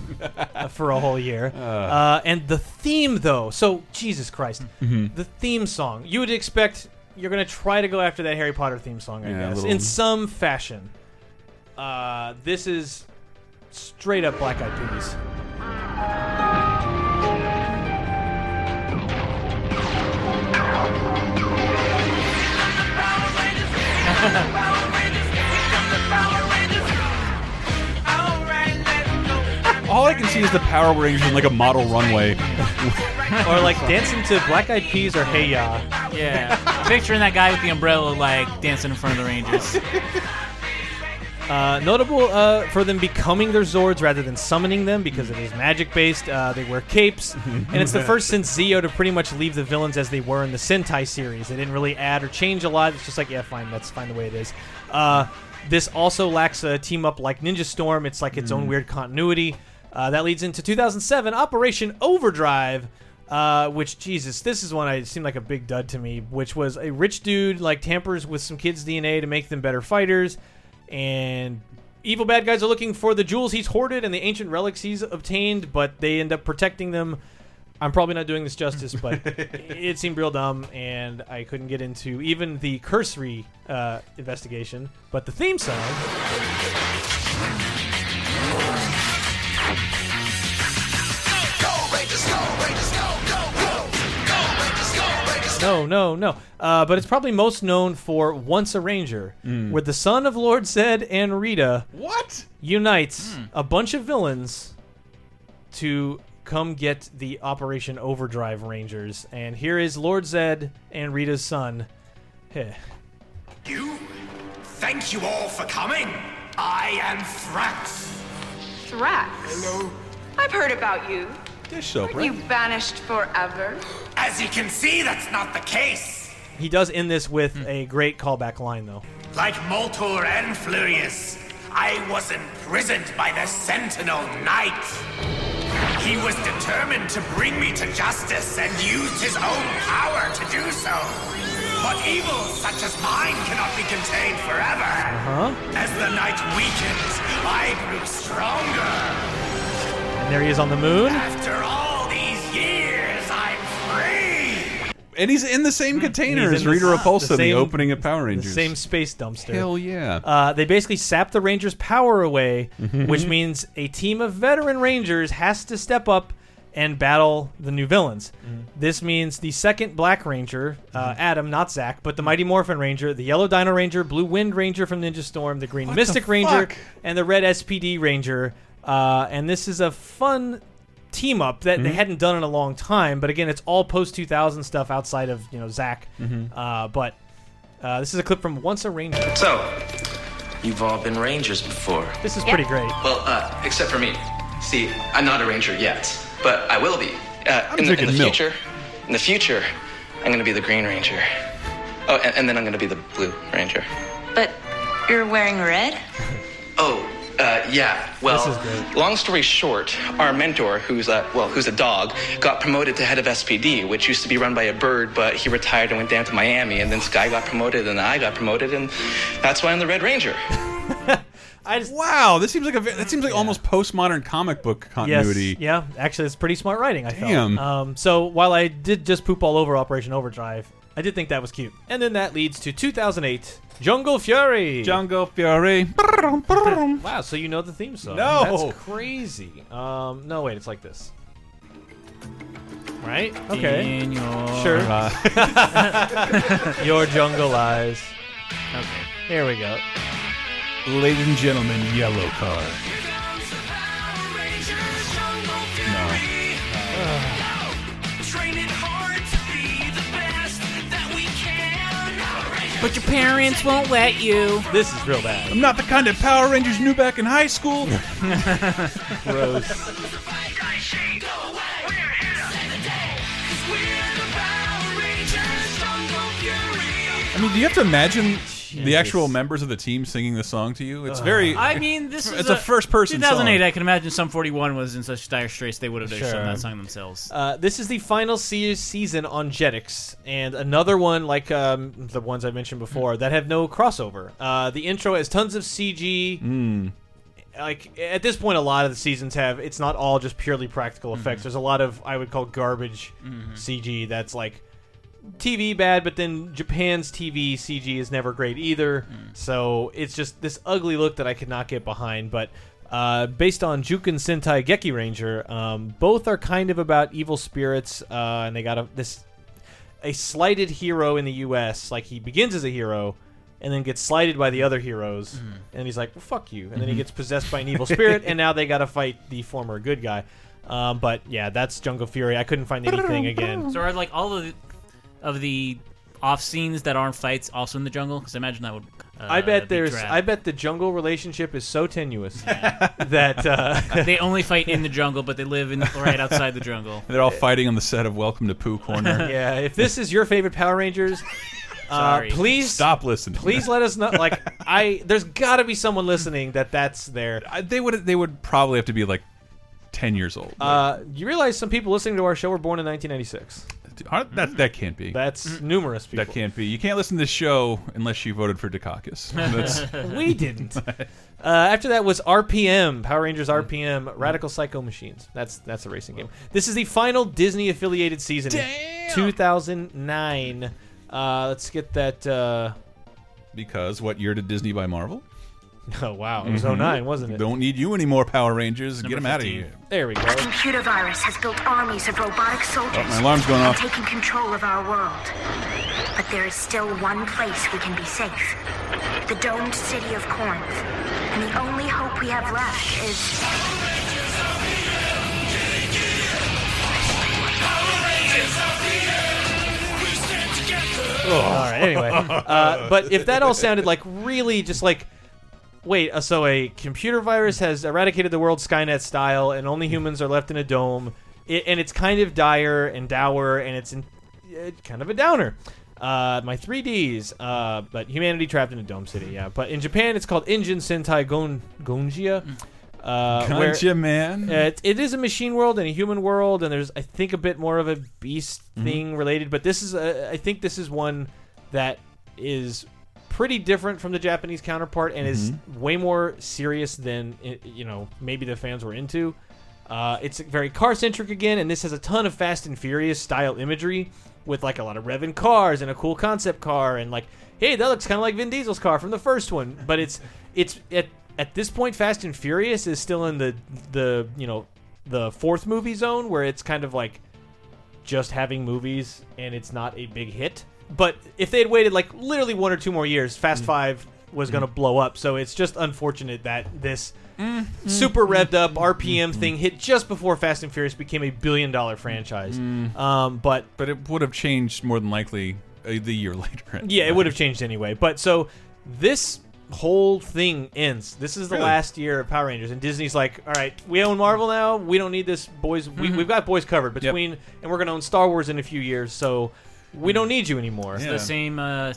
uh, for a whole year. [LAUGHS] Uh, and the theme, though, so Jesus Christ, Mhm. the theme song. You would expect you're going to try to go after that Harry Potter theme song, I Yeah, guess, little- in some fashion. Uh, this is straight up Black Eyed Peas. [LAUGHS] All I can see is the Power Rangers in like a model runway. [LAUGHS] or like dancing to Black Eyed Peas or Hey Ya. Yeah. [LAUGHS] Picturing that guy with the umbrella, like dancing in front of the Rangers. Uh, notable uh, for them becoming their Zords rather than summoning them because it is magic based. Uh, they wear capes, [LAUGHS] and it's the first since Zeo to pretty much leave the villains as they were in the Sentai series. They didn't really add or change a lot. It's just like, yeah, fine, that's fine the way it is. Uh, this also lacks a team up like Ninja Storm. It's like its own Mm. weird continuity. Uh, that leads into 2007 Operation Overdrive. Uh, which Jesus, this is one I seemed like a big dud to me. Which was a rich dude like tampers with some kids' DNA to make them better fighters, and evil bad guys are looking for the jewels he's hoarded and the ancient relics he's obtained, but they end up protecting them. I'm probably not doing this justice, but [LAUGHS] it seemed real dumb, and I couldn't get into even the cursory uh, investigation. But the theme song. No, no, no. Uh, but it's probably most known for Once a Ranger, Mm. where the son of Lord Zedd and Rita what unites a bunch of villains to come get the Operation Overdrive Rangers. And here is Lord Zedd and Rita's son. Heh. You? Thank you all for coming. I am Thrax. Thrax. Hello. I've heard about you. Dish soap, Were you banished forever? As you can see, that's not the case. He does end this with hmm. a great callback line, though. Like Moltor and Flurious, I was imprisoned by the Sentinel Knight. He was determined to bring me to justice and used his own power to do so. But evil such as mine cannot be contained forever. Huh? As the knight weakened, I grew stronger. And there he is on the moon. After all And he's in the same container He's as in the Rita Repulsa, the, same- opening of Power the Rangers. same space dumpster. Hell yeah. Uh, they basically sap the Rangers' power away, Mhm. which means a team of veteran Rangers has to step up and battle the new villains. This means the second Black Ranger, uh, Adam, not Zach, but the Mighty Morphin Ranger, the Yellow Dino Ranger, Blue Wind Ranger from Ninja Storm, the Green What Mystic the Ranger, and the Red SPD Ranger. Uh, and this is a fun team up that they Mhm. hadn't done in a long time. But again, it's all post 2000 stuff outside of you know Zach. Mhm. Uh, but uh, this is a clip from Once a Ranger. So, you've all been rangers before. This is pretty great. Well, uh, except for me. See, I'm not a ranger yet, but I will be. Uh, I'm in, the, in drinking the milk. future, in the future, I'm going to be the Green Ranger. Oh, and, and then I'm going to be the Blue Ranger. But you're wearing red? Oh, uh, yeah. Well, This is great. long story short, our mentor, who's a well, who's a dog, got promoted to head of SPD, which used to be run by a bird, but he retired and went down to Miami, and then Sky got promoted, and I got promoted, and that's why I'm the Red Ranger. [LAUGHS] wow, this seems like a that seems like almost postmodern comic book continuity. Yes, yeah, actually, it's pretty smart writing. I Damn. felt. Um, so while I did just poop all over Operation Overdrive, I did think that was cute. And then that leads to 2008, Jungle Fury. Jungle Fury. wow, so you know the theme song? No. that's crazy. Um, no, wait, it's like this. Right? Okay. In your sure. eye. [LAUGHS] [LAUGHS] your jungle eyes. Okay. Here we go. Ladies and gentlemen, yellow card. But your parents won't let you. This is real bad. I'm not the kind of Power Rangers knew back in high school. [LAUGHS] Gross. I mean, do you have to imagine the actual members of the team singing the song to you? It's very. I mean, this is it's a, first person 2008. song. I can imagine Sum 41 was in such dire straits they would have just sung that song themselves. Uh, this is the final se- season on Jetix, and another one like um, the ones I mentioned before that have no crossover. Uh, the intro has tons of CG. Mm. Like at this point, a lot of the seasons have. It's not all just purely practical effects. There's a lot of I would call garbage Mhm. CG. That's like TV bad, but then Japan's TV CG is never great either. So it's just this ugly look that I could not get behind. But uh, based on Juken Sentai Gekiranger, um, both are kind of about evil spirits, uh, and they got a, this a slighted hero in the U.S. Like he begins as a hero. And then gets slighted by the other heroes, and he's like, well, "Fuck you!" And then he Mhm. gets possessed by an evil spirit, and [LAUGHS] now they got to fight the former good guy. Um, but yeah, that's Jungle Fury. I couldn't find anything again. [LAUGHS] So are like all of the, of the off scenes that aren't fights also in the jungle? Because I imagine that would. Uh, I bet be there's. drab. I bet the jungle relationship is so tenuous [LAUGHS] that uh, [LAUGHS] they only fight in the jungle, but they live in right outside the jungle. [LAUGHS] They're all fighting on the set of Welcome to Pooh Corner. yeah, if this is your favorite Power Rangers, uh, Sorry. please Stop listening. Please let us know. Like, I there's got to be someone listening that that's there. I, they would. They would probably have to be like ten years old. Uh, you realize some people listening to our show were born in 1996. Aren't- that that can't be. That's numerous people. That can't be. You can't listen to this show unless you voted for Dukakis. [LAUGHS] That's, we didn't. Uh, after that was RPM, Power Rangers RPM, Radical Psycho Machines. That's that's a racing game. This is the final Disney affiliated season, in 2009. Uh, let's get that. Uh, because what year did Disney buy Marvel? [LAUGHS] oh wow, it was Mhm. 09, wasn't it? Don't need you anymore, Power Rangers. Get them out of here. There we go. A computer virus has built armies of robotic soldiers Oh, my alarm's going and off. Taking control of our world. But there is still one place we can be safe. The domed city of Corinth. And the only hope we have left is Oh. All right. Anyway, [LAUGHS] uh, but if that all sounded like really just like, wait, uh, so a computer virus has eradicated the world Skynet style, and only humans are left in a dome, it, and it's kind of dire and dour, and it's in, uh, kind of a downer. Uh, my 3Ds, uh, but humanity trapped in a dome city. Yeah, but in Japan it's called Injin Sentai Gon Gonjia. Uh, where- man. uh, it, it is a machine world and a human world, and there's I think a bit more of a beast Mhm. thing related. But this is a, I think this is one that is pretty different from the Japanese counterpart and is way more serious than you know maybe the fans were into. Uh, it's very car centric again, and this has a ton of Fast and Furious style imagery with like a lot of revving cars and a cool concept car, and like, hey, that looks kind of like Vin Diesel's car from the first one. But it's [LAUGHS] it's at at this point, Fast and Furious is still in the the you know the fourth movie zone where it's kind of like just having movies and it's not a big hit. But if they had waited like literally one or two more years, Fast mm. Five was going to mm. blow up. So it's just unfortunate that this mm-hmm. super revved up mm-hmm. RPM mm-hmm. thing hit just before Fast and Furious became a billion dollar franchise. Mm. Um, but but it would have changed more than likely uh, the year [LAUGHS] later. yeah, it would have changed anyway. But so this whole thing ends. This is the Really? last year of Power Rangers, and Disney's like, "All right, we own Marvel now. We don't need this, boys. We, we've got boys covered between, and we're going to own Star Wars in a few years. So we don't need you anymore." It's the same uh,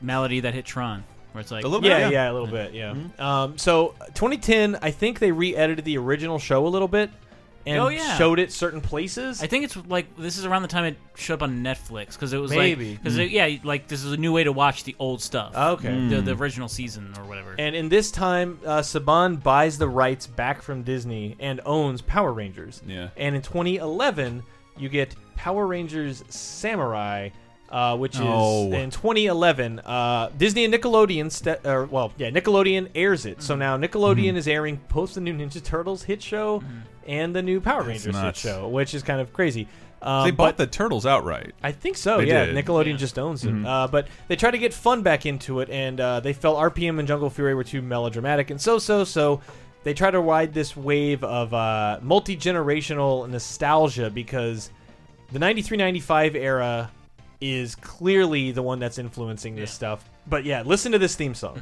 melody that hit Tron, where it's like yeah, yeah, a little bit, yeah. Um, so 2010, I think they re-edited the original show a little bit and Oh, yeah. showed it certain places. I think it's like this is around the time it showed up on Netflix because it was Maybe. like because Mm. yeah, like this is a new way to watch the old stuff. Okay. the, Mm. the original season or whatever. And in this time, uh, Saban buys the rights back from Disney and owns Power Rangers. Yeah. And in 2011, you get Power Rangers Samurai, uh, which is Oh. in 2011. Uh, Disney and Nickelodeon, st- or well, yeah, Nickelodeon airs it. Mm-hmm. So now Nickelodeon is airing both the new Ninja Turtles hit show and the new Power That's Rangers hit show, which is kind of crazy. Um, they bought the turtles outright. I think so. They yeah, did. Nickelodeon just owns it. Uh, but they tried to get fun back into it, and uh, they felt RPM and Jungle Fury were too melodramatic and so-so. So they tried to ride this wave of uh, multi-generational nostalgia because the 93-95 era is clearly the one that's influencing this stuff. But yeah, listen to this theme song.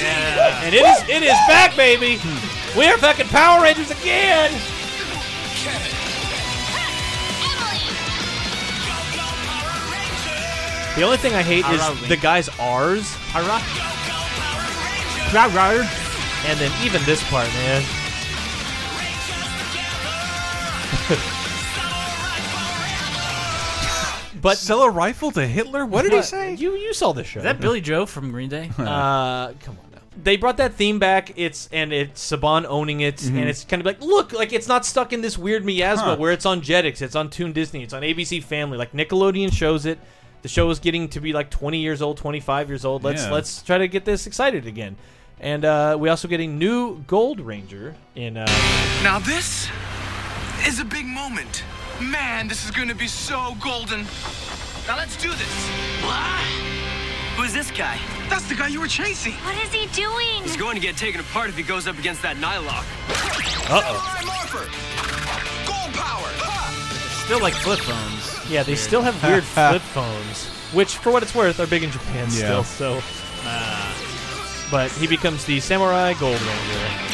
Yeah. And it is it is back, baby. We're fucking Power Rangers again. The only thing I hate is the guy's R's. Hara. And then even this part, man. [LAUGHS] but sell a rifle to Hitler? What did he say? You you saw this show. Is that Billie Joe from Green Day? [LAUGHS] Uh, come on now. They brought that theme back. It's and it's Saban owning it, and it's kind of like, look, like it's not stuck in this weird miasma Huh. where it's on Jetix, it's on Toon Disney, it's on ABC Family. Like Nickelodeon shows it. The show is getting to be like 20 years old, 25 years old. Let's Yeah. let's try to get this excited again. And uh, we also get a new Gold Ranger in. Uh, Now this is a big moment. Man, this is gonna be so golden. Now let's do this. Who's this guy? That's the guy you were chasing. What is he doing? He's going to get taken apart if he goes up against that Nighlok. Uh-oh. Morpher. Gold power. Still like flip phones. Yeah, they still have weird [LAUGHS] flip phones, which, for what it's worth, are big in Japan Yeah. still. So, uh, but he becomes the Samurai Gold Ranger.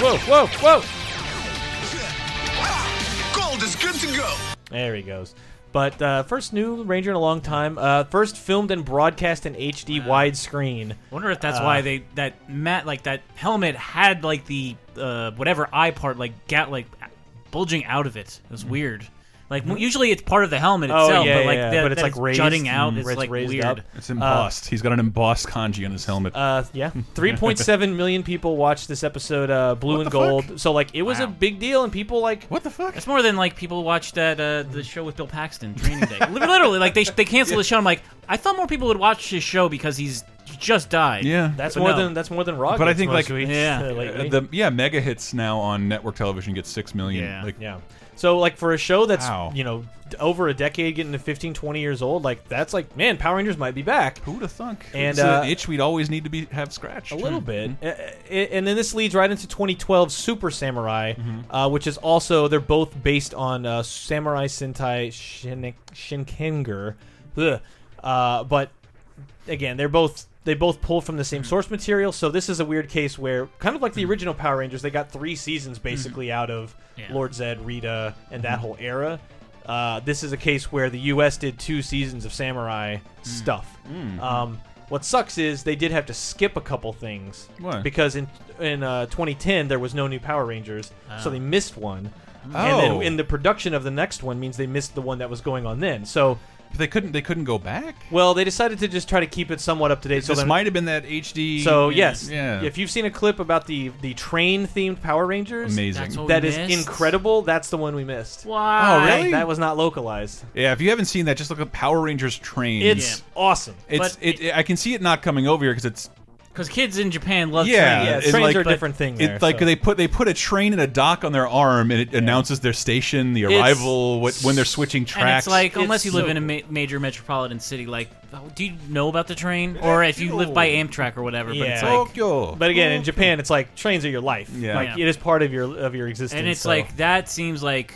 Whoa, whoa, whoa! Gold is good to go. There he goes. But uh, first new Ranger in a long time. Uh, first filmed and broadcast in HD widescreen. wonder if that's Uh, why they that mat like that helmet had like the uh, whatever eye part like gat like bulging out of it. It was weird. Like Mhm. usually it's part of the helmet itself, Oh, itself, yeah, but like yeah, that, but it's, like, raised, jutting out. mm, It's it's like raised weird. up. It's embossed. He's got an embossed kanji on his helmet. Uh, yeah, [LAUGHS] 3.7 million people watched this episode, uh, Blue What and the fuck? Gold. So like, it was a big deal, and people like, what the fuck? It's more than like people watched that uh, the show with Bill Paxton, Training Day. Literally, like they they canceled the show. I'm like, I thought more people would watch his show because he's he just died. Yeah, That's But more no. than that's more than Raw. But I think most like weeks, Yeah. uh, the yeah mega hits now on network television get six million. Yeah. Like, yeah. So like for a show that's Wow. you know over a decade, getting to 15, 20 years old, like that's like man, Power Rangers might be back. Who'd have thunk? And it's uh, an itch we'd always need to be have scratched. a little bit, Uh, uh, and then this leads right into 2012 Super Samurai, uh, which is also they're both based on uh, Samurai Sentai Shin- Shinkenger, Ugh. Uh, but again, they're both they both pull from the same source material. So this is a weird case where, kind of like the original Power Rangers, they got three seasons basically out of Yeah. Lord Zedd, Rita, and that whole era. Uh, this is a case where the U.S. did two seasons of Samurai stuff. Um, what sucks is they did have to skip a couple things Why? because in in uh, 2010 there was no new Power Rangers, so Oh. they missed one. And Oh. then in the production of the next one means they missed the one that was going on then. So But they couldn't. They couldn't go back. well, they decided to just try to keep it somewhat up to date. So this then- might have been that HD. So yes, yeah. if you've seen a clip about the the train themed Power Rangers, Amazing. That's what that we is missed? incredible. That's the one we missed. Why? Oh, really? That was not localized. Yeah, if you haven't seen that, just look up Power Rangers Train. It's awesome. It's But it, I can see it not coming over here because it's Because kids in Japan love yeah, trains. it's trains like, are a different thing there, It's like so. they put they put a train and a dock on their arm, and it announces their station, the arrival, what, when they're switching And tracks. it's like, It's unless you live in a ma- major metropolitan city, like, oh, do you know about the train? Or if you live by Amtrak or whatever, but it's Yeah. like, Tokyo. But again, in Japan, it's like trains are your life. Yeah. like Yeah. it is part of your of your existence. and it's so- like that seems like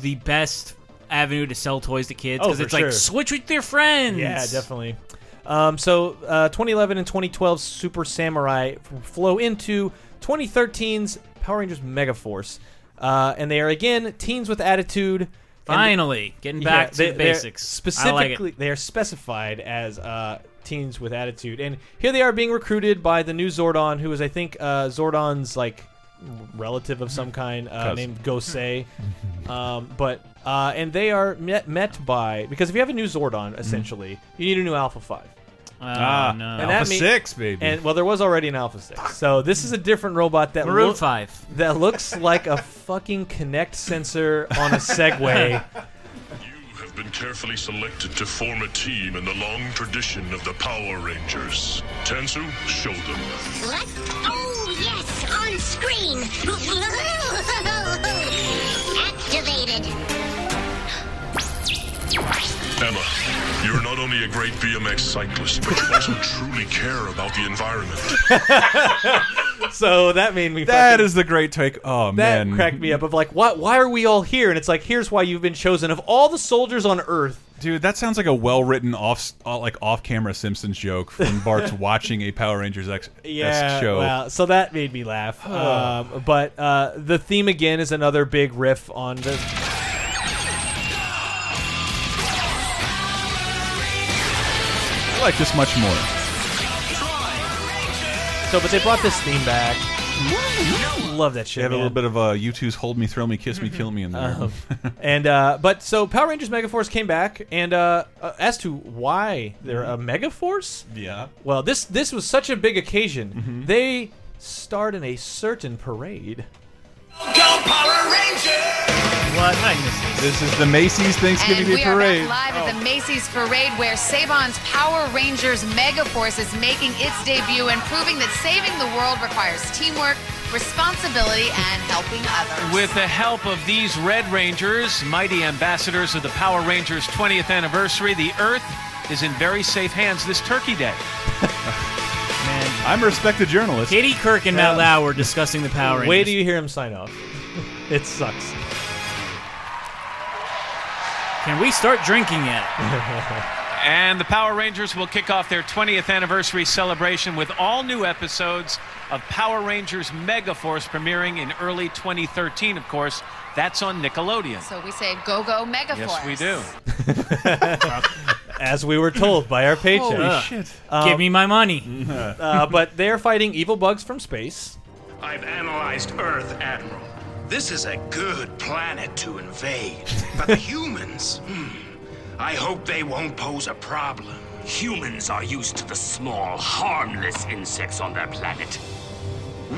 the best avenue to sell toys to kids Oh, because for it's sure. like switch with your friends. Yeah, definitely. Um, so, uh, 2011 and 2012 Super Samurai flow into 2013's Power Rangers Megaforce, uh, and they are again teens with attitude. Finally, getting back to they- the basics. I like. Specifically, they are specified as uh, teens with attitude, and here they are being recruited by the new Zordon, who is, I think, uh, Zordon's like relative of some kind, uh, named Gosei. [LAUGHS] um, but uh, and they are met met by because if you have a new Zordon, essentially, you need a new Alpha Five. Oh, ah, no. And Alpha that mean- Six, baby. And well, there was already an Alpha Six, so this is a different robot that Maroon look- 5. that looks like a fucking Kinect sensor on a Segway. [LAUGHS] You have been carefully selected to form a team in the long tradition of the Power Rangers. Tensou, show them. What? Oh, yes, on screen. Activated. Emma, you're not only a great BMX cyclist, but you also truly care about the environment. [LAUGHS] so that made me. that fucking- is the great take. Oh that man, cracked me up. Of like, why? Why are we all here? And it's like, here's why you've been chosen of all the soldiers on Earth. dude, that sounds like a well-written off, uh, like off-camera Simpsons joke from [LAUGHS] Bart's watching a Power Rangers X Yeah, show. well, so that made me laugh. [SIGHS] um, but uh, the theme again is another big riff on the. I like this much more. So, but they brought this theme back. Love that shit. They shit. have a little bit of uh, U2's "Hold Me, Thrill Me, Kiss Me, Kill Me" in there. Um, [LAUGHS] and uh, but so Power Rangers Megaforce came back, and uh, uh, as to why they're a Megaforce, yeah. well, this this was such a big occasion. They start in a certain parade. Go Power Rangers! What? I missed this. This is the Macy's Thanksgiving And Day we are Parade. back live at the oh. Macy's Parade where Saban's Power Rangers Megaforce is making its debut and proving that saving the world requires teamwork, responsibility, and helping others. With the help of these Red Rangers, mighty ambassadors of the Power Rangers 20th anniversary, the Earth is in very safe hands this Turkey Day. [LAUGHS] I'm a respected journalist. Katie Couric and Matt Lauer were discussing the Power Rangers. Wait till you hear him sign off. [LAUGHS] it sucks. Can we start drinking yet? [LAUGHS] And the Power Rangers will kick off their 20th anniversary celebration with all new episodes of Power Rangers Megaforce premiering in early 2013, of course. That's on Nickelodeon. So we say go go Megaforce. Yes, we do. [LAUGHS] As we were told by our [LAUGHS] paycheck. Holy shit. Give me my money. [LAUGHS] uh, but they're fighting evil bugs from space. I've analyzed Earth, Admiral. This is a good planet to invade. But the [LAUGHS] humans, hmm, I hope they won't pose a problem. Humans are used to the small, harmless insects on their planet.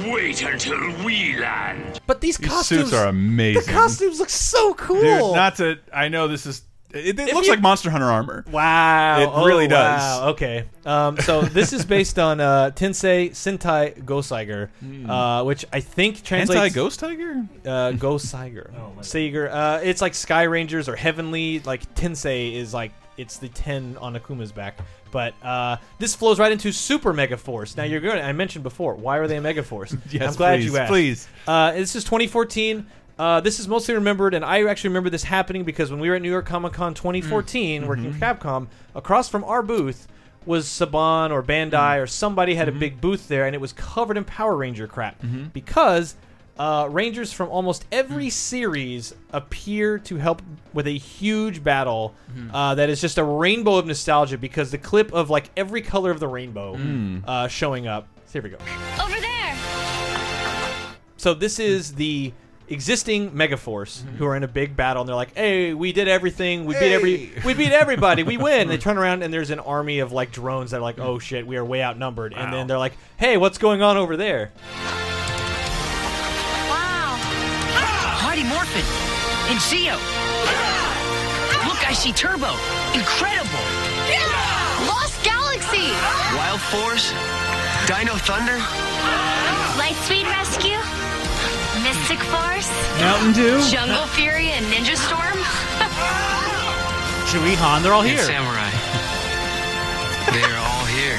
Wait until we land. But these, These costumes suits are amazing. The costumes look so cool. Dude, not to. I know this is. It, it looks you- like Monster Hunter armor. Wow. It really Oh, does. wow. Okay. Um, so this is based on uh, Tensei Sentai Goseiger, uh, which I think translates. Hentai Ghost Tiger? Uh, Goseiger. Seiger. Uh, it's like Sky Rangers or Heavenly. Like Tensei is like it's the ten on Akuma's back. But uh, this flows right into Super Mega Force. Now you're good. I mentioned before. Why are they a Mega Force? [LAUGHS] Yes, I'm glad please, you asked. please. Uh, this is 2014. Uh, this is mostly remembered, and I actually remember this happening because when we were at New York Comic Con 2014, working for Capcom, across from our booth was Saban or Bandai or somebody had a big booth there, and it was covered in Power Ranger crap because uh, Rangers from almost every series appear to help with a huge battle uh, that is just a rainbow of nostalgia because the clip of like every color of the rainbow Mm. uh, showing up. So here we go. Over there. So this is the existing Megaforce mm-hmm. who are in a big battle, and they're like, "Hey, we did everything. We beat every. We beat everybody. We [LAUGHS] win." they turn around, and there's an army of like drones that are like, "Oh shit, we are way outnumbered." And then they're like, "Hey, what's going on over there?" Wow. Mighty Morphin. And Zeo. Look, I see Turbo. Incredible. Lost Galaxy. Wild Force, Dino Thunder. Lightspeed Rescue? Mystic Force? Mountain Dew? Jungle Fury and Ninja Storm? [LAUGHS] Chewie Han, they're all And here. Samurai. They're all here.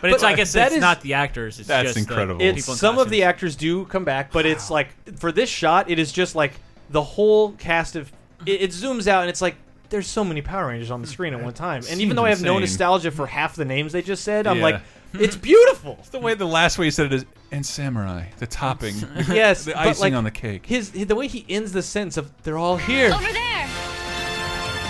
But it's, uh, I guess, that it's is- not the actors. It's That's just uh, incredible. The It's people in some of costumes. the actors do come back, but it's like for this shot, it is just like the whole cast of. It, it zooms out, and it's like there's so many Power Rangers on the screen at one time. And Seems even though I have no insane. nostalgia for half the names they just said, I'm Yeah. like, [LAUGHS] it's beautiful. It's the way the last way you said it is, and samurai, the topping, [LAUGHS] yes, [LAUGHS] the but, icing like, on the cake. His the way he ends the sentence of "they're all here." Over there.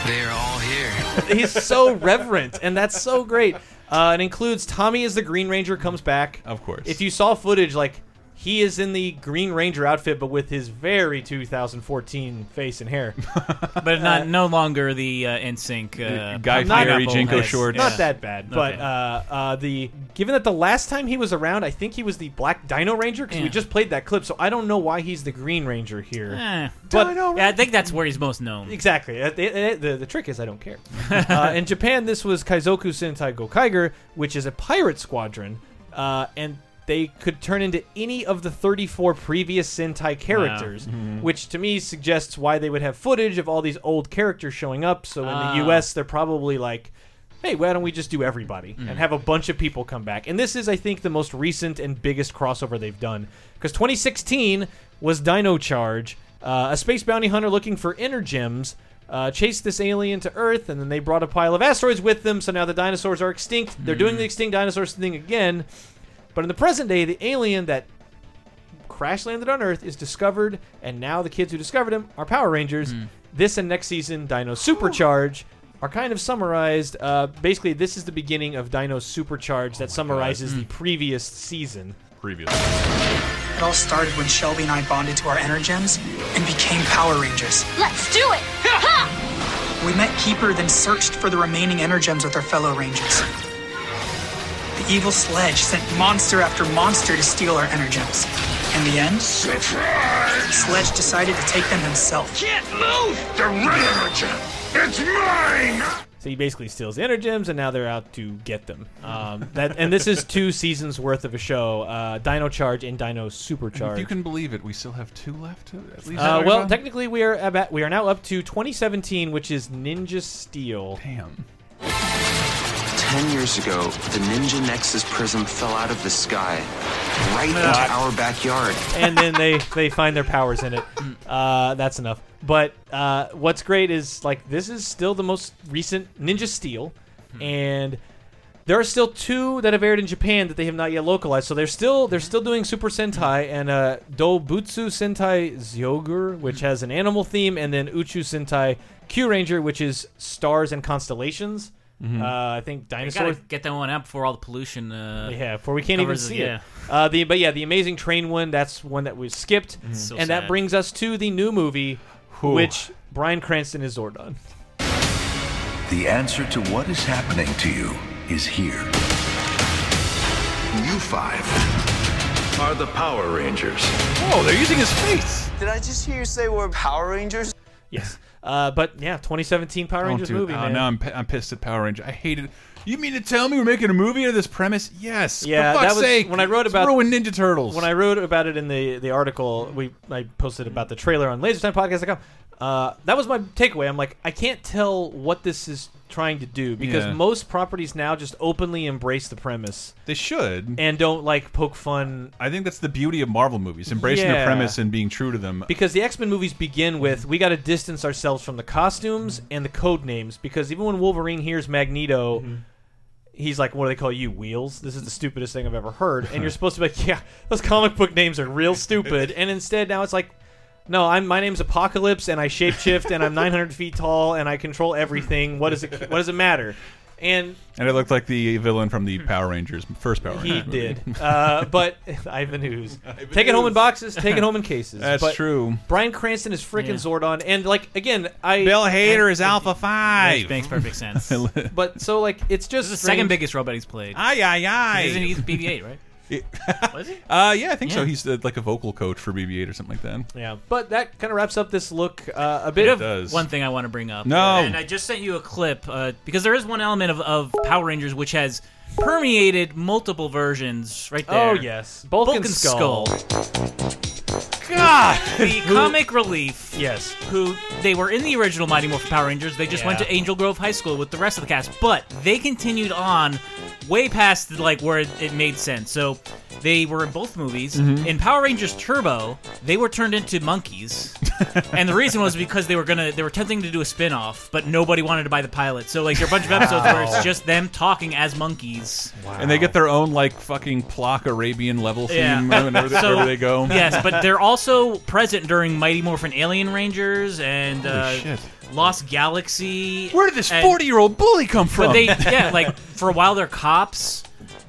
They're all here. He's so reverent, and that's so great. Uh, it includes Tommy as the Green Ranger comes back. Of course. If you saw footage, like he is in the Green Ranger outfit, but with his very 2014 face and hair. [LAUGHS] but not no longer the uh, NSYNC uh, Guy not- Fieri, not- JNCO yes, shorts. Not yeah. that bad, but Okay. uh, uh, the given that the last time he was around, I think he was the Black Dino Ranger because we Yeah. just played that clip, so I don't know why he's the Green Ranger here. Eh. But yeah, I think that's where he's most known. Exactly. Uh, The, the, the trick is I don't care. [LAUGHS] uh, in Japan, this was Kaizoku Sentai Gokaiger, which is a pirate squadron, uh, and they could turn into any of the 34 previous Sentai characters, Mhm. which to me suggests why they would have footage of all these old characters showing up. So in Ah. the U.S., they're probably like, hey, why don't we just do everybody Mm. and have a bunch of people come back? And this is, I think, the most recent and biggest crossover they've done. Because 2016 was Dino Charge, uh, a space bounty hunter looking for inner gems. Uh, chased this alien to Earth, and then they brought a pile of asteroids with them. So now the dinosaurs are extinct. They're doing the extinct dinosaurs thing again. But in the present day, the alien that crash landed on Earth is discovered, and now the kids who discovered him are Power Rangers. This and next season, Dino Supercharge are kind of summarized. Uh, basically, this is the beginning of Dino Supercharge that summarizes the previous season. Previous. It all started when Shelby and I bonded to our Energems and became Power Rangers. Let's do it. [LAUGHS] We met Keeper, then searched for the remaining Energems with our fellow Rangers. The evil Sledge sent monster after monster to steal our Energems. In the end, Sledge decided to take them himself. Can't move! The red energy! It's mine! So he basically steals the Energems, and now they're out to get them. Um, that and this is two seasons worth of a show: uh, Dino Charge and Dino Supercharge. If you can believe it, we still have two left. To, at least Uh, well, technically, we are about, we are now up to 2017, which is Ninja Steel. Damn. Ten years ago, the Ninja Nexus prism fell out of the sky, right into our backyard. and then they they find their powers in it. [LAUGHS] Uh, that's enough. But uh, what's great is like this is still the most recent Ninja Steel, and there are still two that have aired in Japan that they have not yet localized. So they're still they're still doing Super Sentai and uh, Dobutsu Sentai Zyuohger, which has an animal theme, and then Uchu Sentai Kyuranger, which is stars and constellations. Mm-hmm. Mhm. Uh, I think You dinosaur. get that one out before all the pollution. Uh, Yeah, before we can't even covers see yeah. it. Uh, the but yeah, the Amazing Train one. That's one that we skipped, So and that brings us to the new movie, Whew. which Bryan Cranston is Zordon. The answer to what is happening to you is here. You five are the Power Rangers. Oh, they're using his face. Did I just hear you say we're Power Rangers? Yes. Uh, but yeah, 2017 Power Don't Rangers do movie, Oh, man. now I'm, I'm pissed at Power Ranger. I hated. You mean to tell me we're making a movie out of this premise? Yes. Yeah, For fuck's that was sake. when I wrote about ruin Ninja Turtles. When I wrote about it in the the article, we I posted about the trailer on LaserTimePodcast.com. Uh, that was my takeaway. I'm like, I can't tell what this is trying to do because Yeah. most properties now just openly embrace the premise. They should and don't like poke fun. I think that's the beauty of Marvel movies, embracing Yeah. their premise and being true to them. Because the X Men movies begin with we got to distance ourselves from the costumes and the code names. Because even when Wolverine hears Magneto, Mm-hmm. he's like, "What do they call you? Wheels?" This is the stupidest thing I've ever heard. And [LAUGHS] you're supposed to be like, "Yeah, those comic book names are real stupid." [LAUGHS] and instead, now it's like, "No, I'm my name's Apocalypse, and I shapeshift, and I'm 900 feet tall, and I control everything. What does it What does it matter?" And And it looked like the villain from the Power Rangers, first Power he Rangers. movie. did. [LAUGHS] Uh, but [LAUGHS] Ivan Ooze. Take it home in boxes, take it home in [LAUGHS] cases. That's But true. Bryan Cranston is freaking Yeah. Zordon. And, like, again, I. Bill Hader is and- Alpha Five. Which makes perfect sense. But, so, like, it's just. This is the second biggest robot he's played. Aye, aye, aye. Isn't he BB-8, right? Was he? [LAUGHS] Uh, yeah, I think so. Yeah. He's uh, like a vocal coach for BB-8 or something like that. Yeah. But that kind of wraps up this look uh, a bit. Bit of of one thing I want to bring up. No. and I just sent you a clip uh, because there is one element of, of Power Rangers which has permeated multiple versions. Right oh, there. Oh, yes. Bulk and Skull. God, the comic relief. Yes. Who they were in the original Mighty Morphin Power Rangers. They just went to Angel Grove High School with the rest of the cast, but they continued on way past like where it, it made sense. So they were in both movies. Mhm. In Power Rangers Turbo, they were turned into monkeys, [LAUGHS] and the reason was because they were gonna they were attempting to do a spin off, but nobody wanted to buy the pilot. So like there are a bunch of episodes where it's just them talking as monkeys. And they get their own like fucking Plock Arabian level theme Yeah. whenever, they, [LAUGHS] So- wherever they go. Yes, but they're also present during Mighty Morphin Alien Rangers and uh. Lost Galaxy. Where did this forty-year-old bully come from? But they, yeah, like for a while they're cops,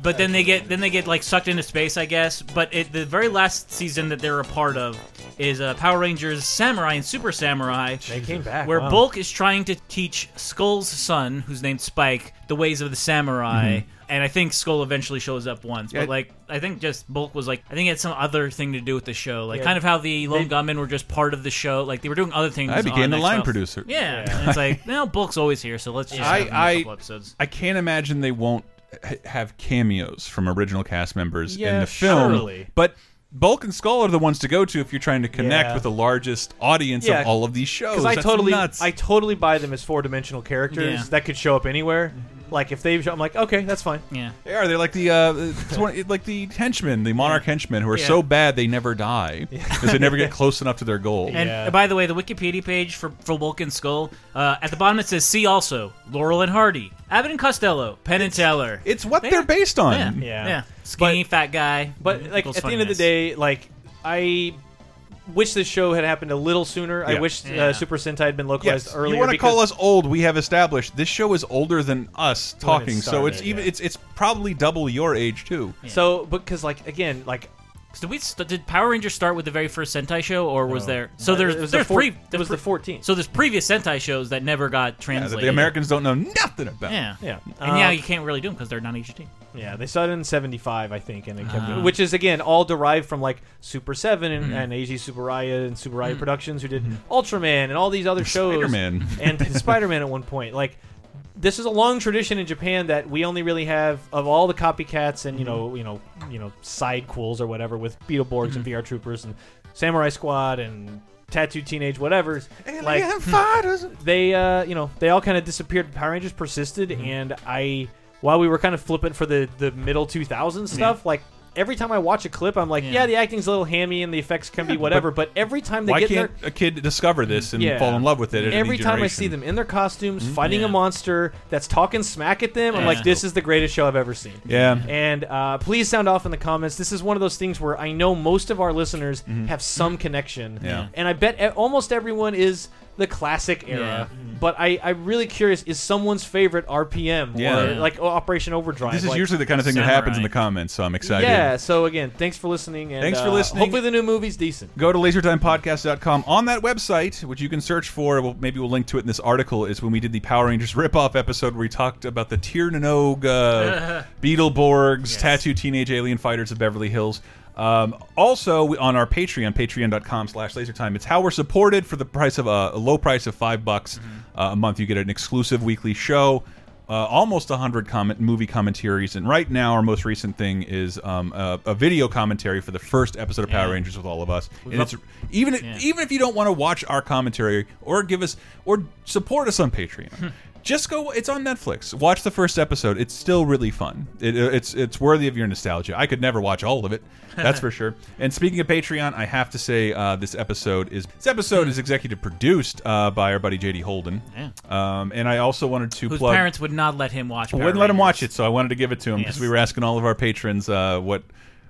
but then they get then they get like sucked into space, I guess. But it, the very last season that they're a part of is uh, Power Rangers Samurai and Super Samurai. They came back, where wow. Bulk is trying to teach Skull's son, who's named Spike, the ways of the samurai. Mhm. And I think Skull eventually shows up once, Yeah. but like I think just Bulk was like I think it had some other thing to do with the show, like Yeah. kind of how the Lone They- Gunmen were just part of the show, like they were doing other things. I became on the line Level. producer. Yeah, Yeah. And it's like [LAUGHS] now Bulk's always here, so let's just have him in couple I, episodes. I can't imagine they won't ha- have cameos from original cast members in the film. surely. But Bulk and Skull are the ones to go to if you're trying to connect Yeah. with the largest audience Yeah. of all of these shows. Because I That's totally, nuts. I totally buy them as four dimensional characters Yeah. that could show up anywhere. Mm-hmm. Like if they, I'm like, okay, that's fine. Yeah. They are. They're like the uh, it's [LAUGHS] one, like the henchmen, the monarch henchmen, who are Yeah. so bad they never die because they never get [LAUGHS] close enough to their goal. And uh, by the way, the Wikipedia page for, for Bulk and Skull, uh, at the bottom it says, see also, Laurel and Hardy, Abbott and Costello, Penn and Teller. It's what they're based on. Yeah. Yeah. Yeah. Skinny, fat guy. But like equals at the end of the funniness. day, like I wish this show had happened a little sooner. I wish Yeah. uh, Super Sentai had been localized Yes, earlier. you want to call us old? We have established this show is older than us When it talking, so it's even yeah. it's it's probably double your age too. So because like again like So did we st- did Power Rangers start with the very first Sentai show, or was No. there? So there's it was the there's four- pre- it there's was the pre- 14. So there's previous Sentai shows that never got Yeah, that translated. the Americans don't know nothing about. Yeah, Yeah. and yeah, Um, you can't really do them because they're not HT. Yeah, they started in '75, I think, and they kept Ah. which is again all derived from like Super Seven and, Mhm. and Eiji Tsuburaya and Tsuburaya Mhm. Productions, who did Ultraman and all these other shows, [LAUGHS] Spider-Man. and Spider Man at one point. Like this is a long tradition in Japan that we only really have of all the copycats and you know you know you know side quills or whatever with Beetleborgs and VR Troopers and Samurai Squad and Tattoo Teenage whatever's like hmm. fighters. they uh you know they all kind of disappeared. Power Rangers persisted, and I while we were kind of flippant for the the middle 2000s stuff like. Every time I watch a clip, I'm like, yeah, the acting's a little hammy and the effects can be whatever. But, every time they Why get can't their a kid discover this and Yeah. fall in love with it? Every time I see them in their costumes fighting Yeah. a monster that's talking smack at them, I'm Yeah. like, this is the greatest show I've ever seen. Yeah. And uh, please sound off in the comments. This is one of those things where I know most of our listeners Mhm. have some connection. Yeah. And I bet almost everyone is the classic era. But I, I'm really curious: is someone's favorite RPM Yeah. or like Operation Overdrive? This is Like- usually the kind of thing that happens in the comments, so I'm excited. Yeah. So again, thanks for listening. And, Thanks for uh, listening. Hopefully, the new movie's decent. Go to lasertimepodcast.com. On that website, which you can search for, we'll, maybe we'll link to it in this article, is when we did the Power Rangers ripoff episode where we talked about the Tirnanog, uh, [LAUGHS] Beetleborgs, Tattoo Teenage Alien Fighters of Beverly Hills. Um, also, we, on our Patreon, patreon.com slash lasertime, it's how we're supported for the price of a, a low price of five bucks uh, a month. You get an exclusive weekly show. Uh, almost 100 comment movie commentaries, and right now our most recent thing is um, a, a video commentary for the first episode of Power Yeah. Rangers with all of us. We've And it's even Yeah. even if you don't want to watch our commentary or give us or support us on Patreon, just go. It's on Netflix. Watch the first episode. It's still really fun. It, it's it's worthy of your nostalgia. I could never watch all of it. That's for [LAUGHS] sure. And speaking of Patreon, I have to say uh, this episode is this episode is executive produced uh, by our buddy JD Holden. Yeah. Um, and I also wanted to Whose plug. parents would not let him watch. Power wouldn't let him Rangers. watch it, so I wanted to give it to him because Yes. we were asking all of our patrons uh, what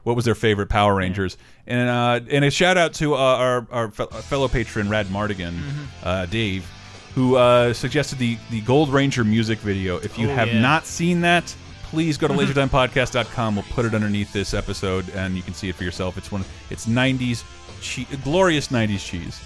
what was their favorite Power Rangers, and uh, and a shout out to uh, our our fe- fellow patron Rad Mardigan, Mm-hmm. uh, Dave, who uh, suggested the the Gold Ranger music video. If you oh, have yeah. not seen that, please go to mm-hmm. lasertimepodcast.com. We'll put it underneath this episode, and you can see it for yourself. It's one. It's '90s, glorious '90s cheese.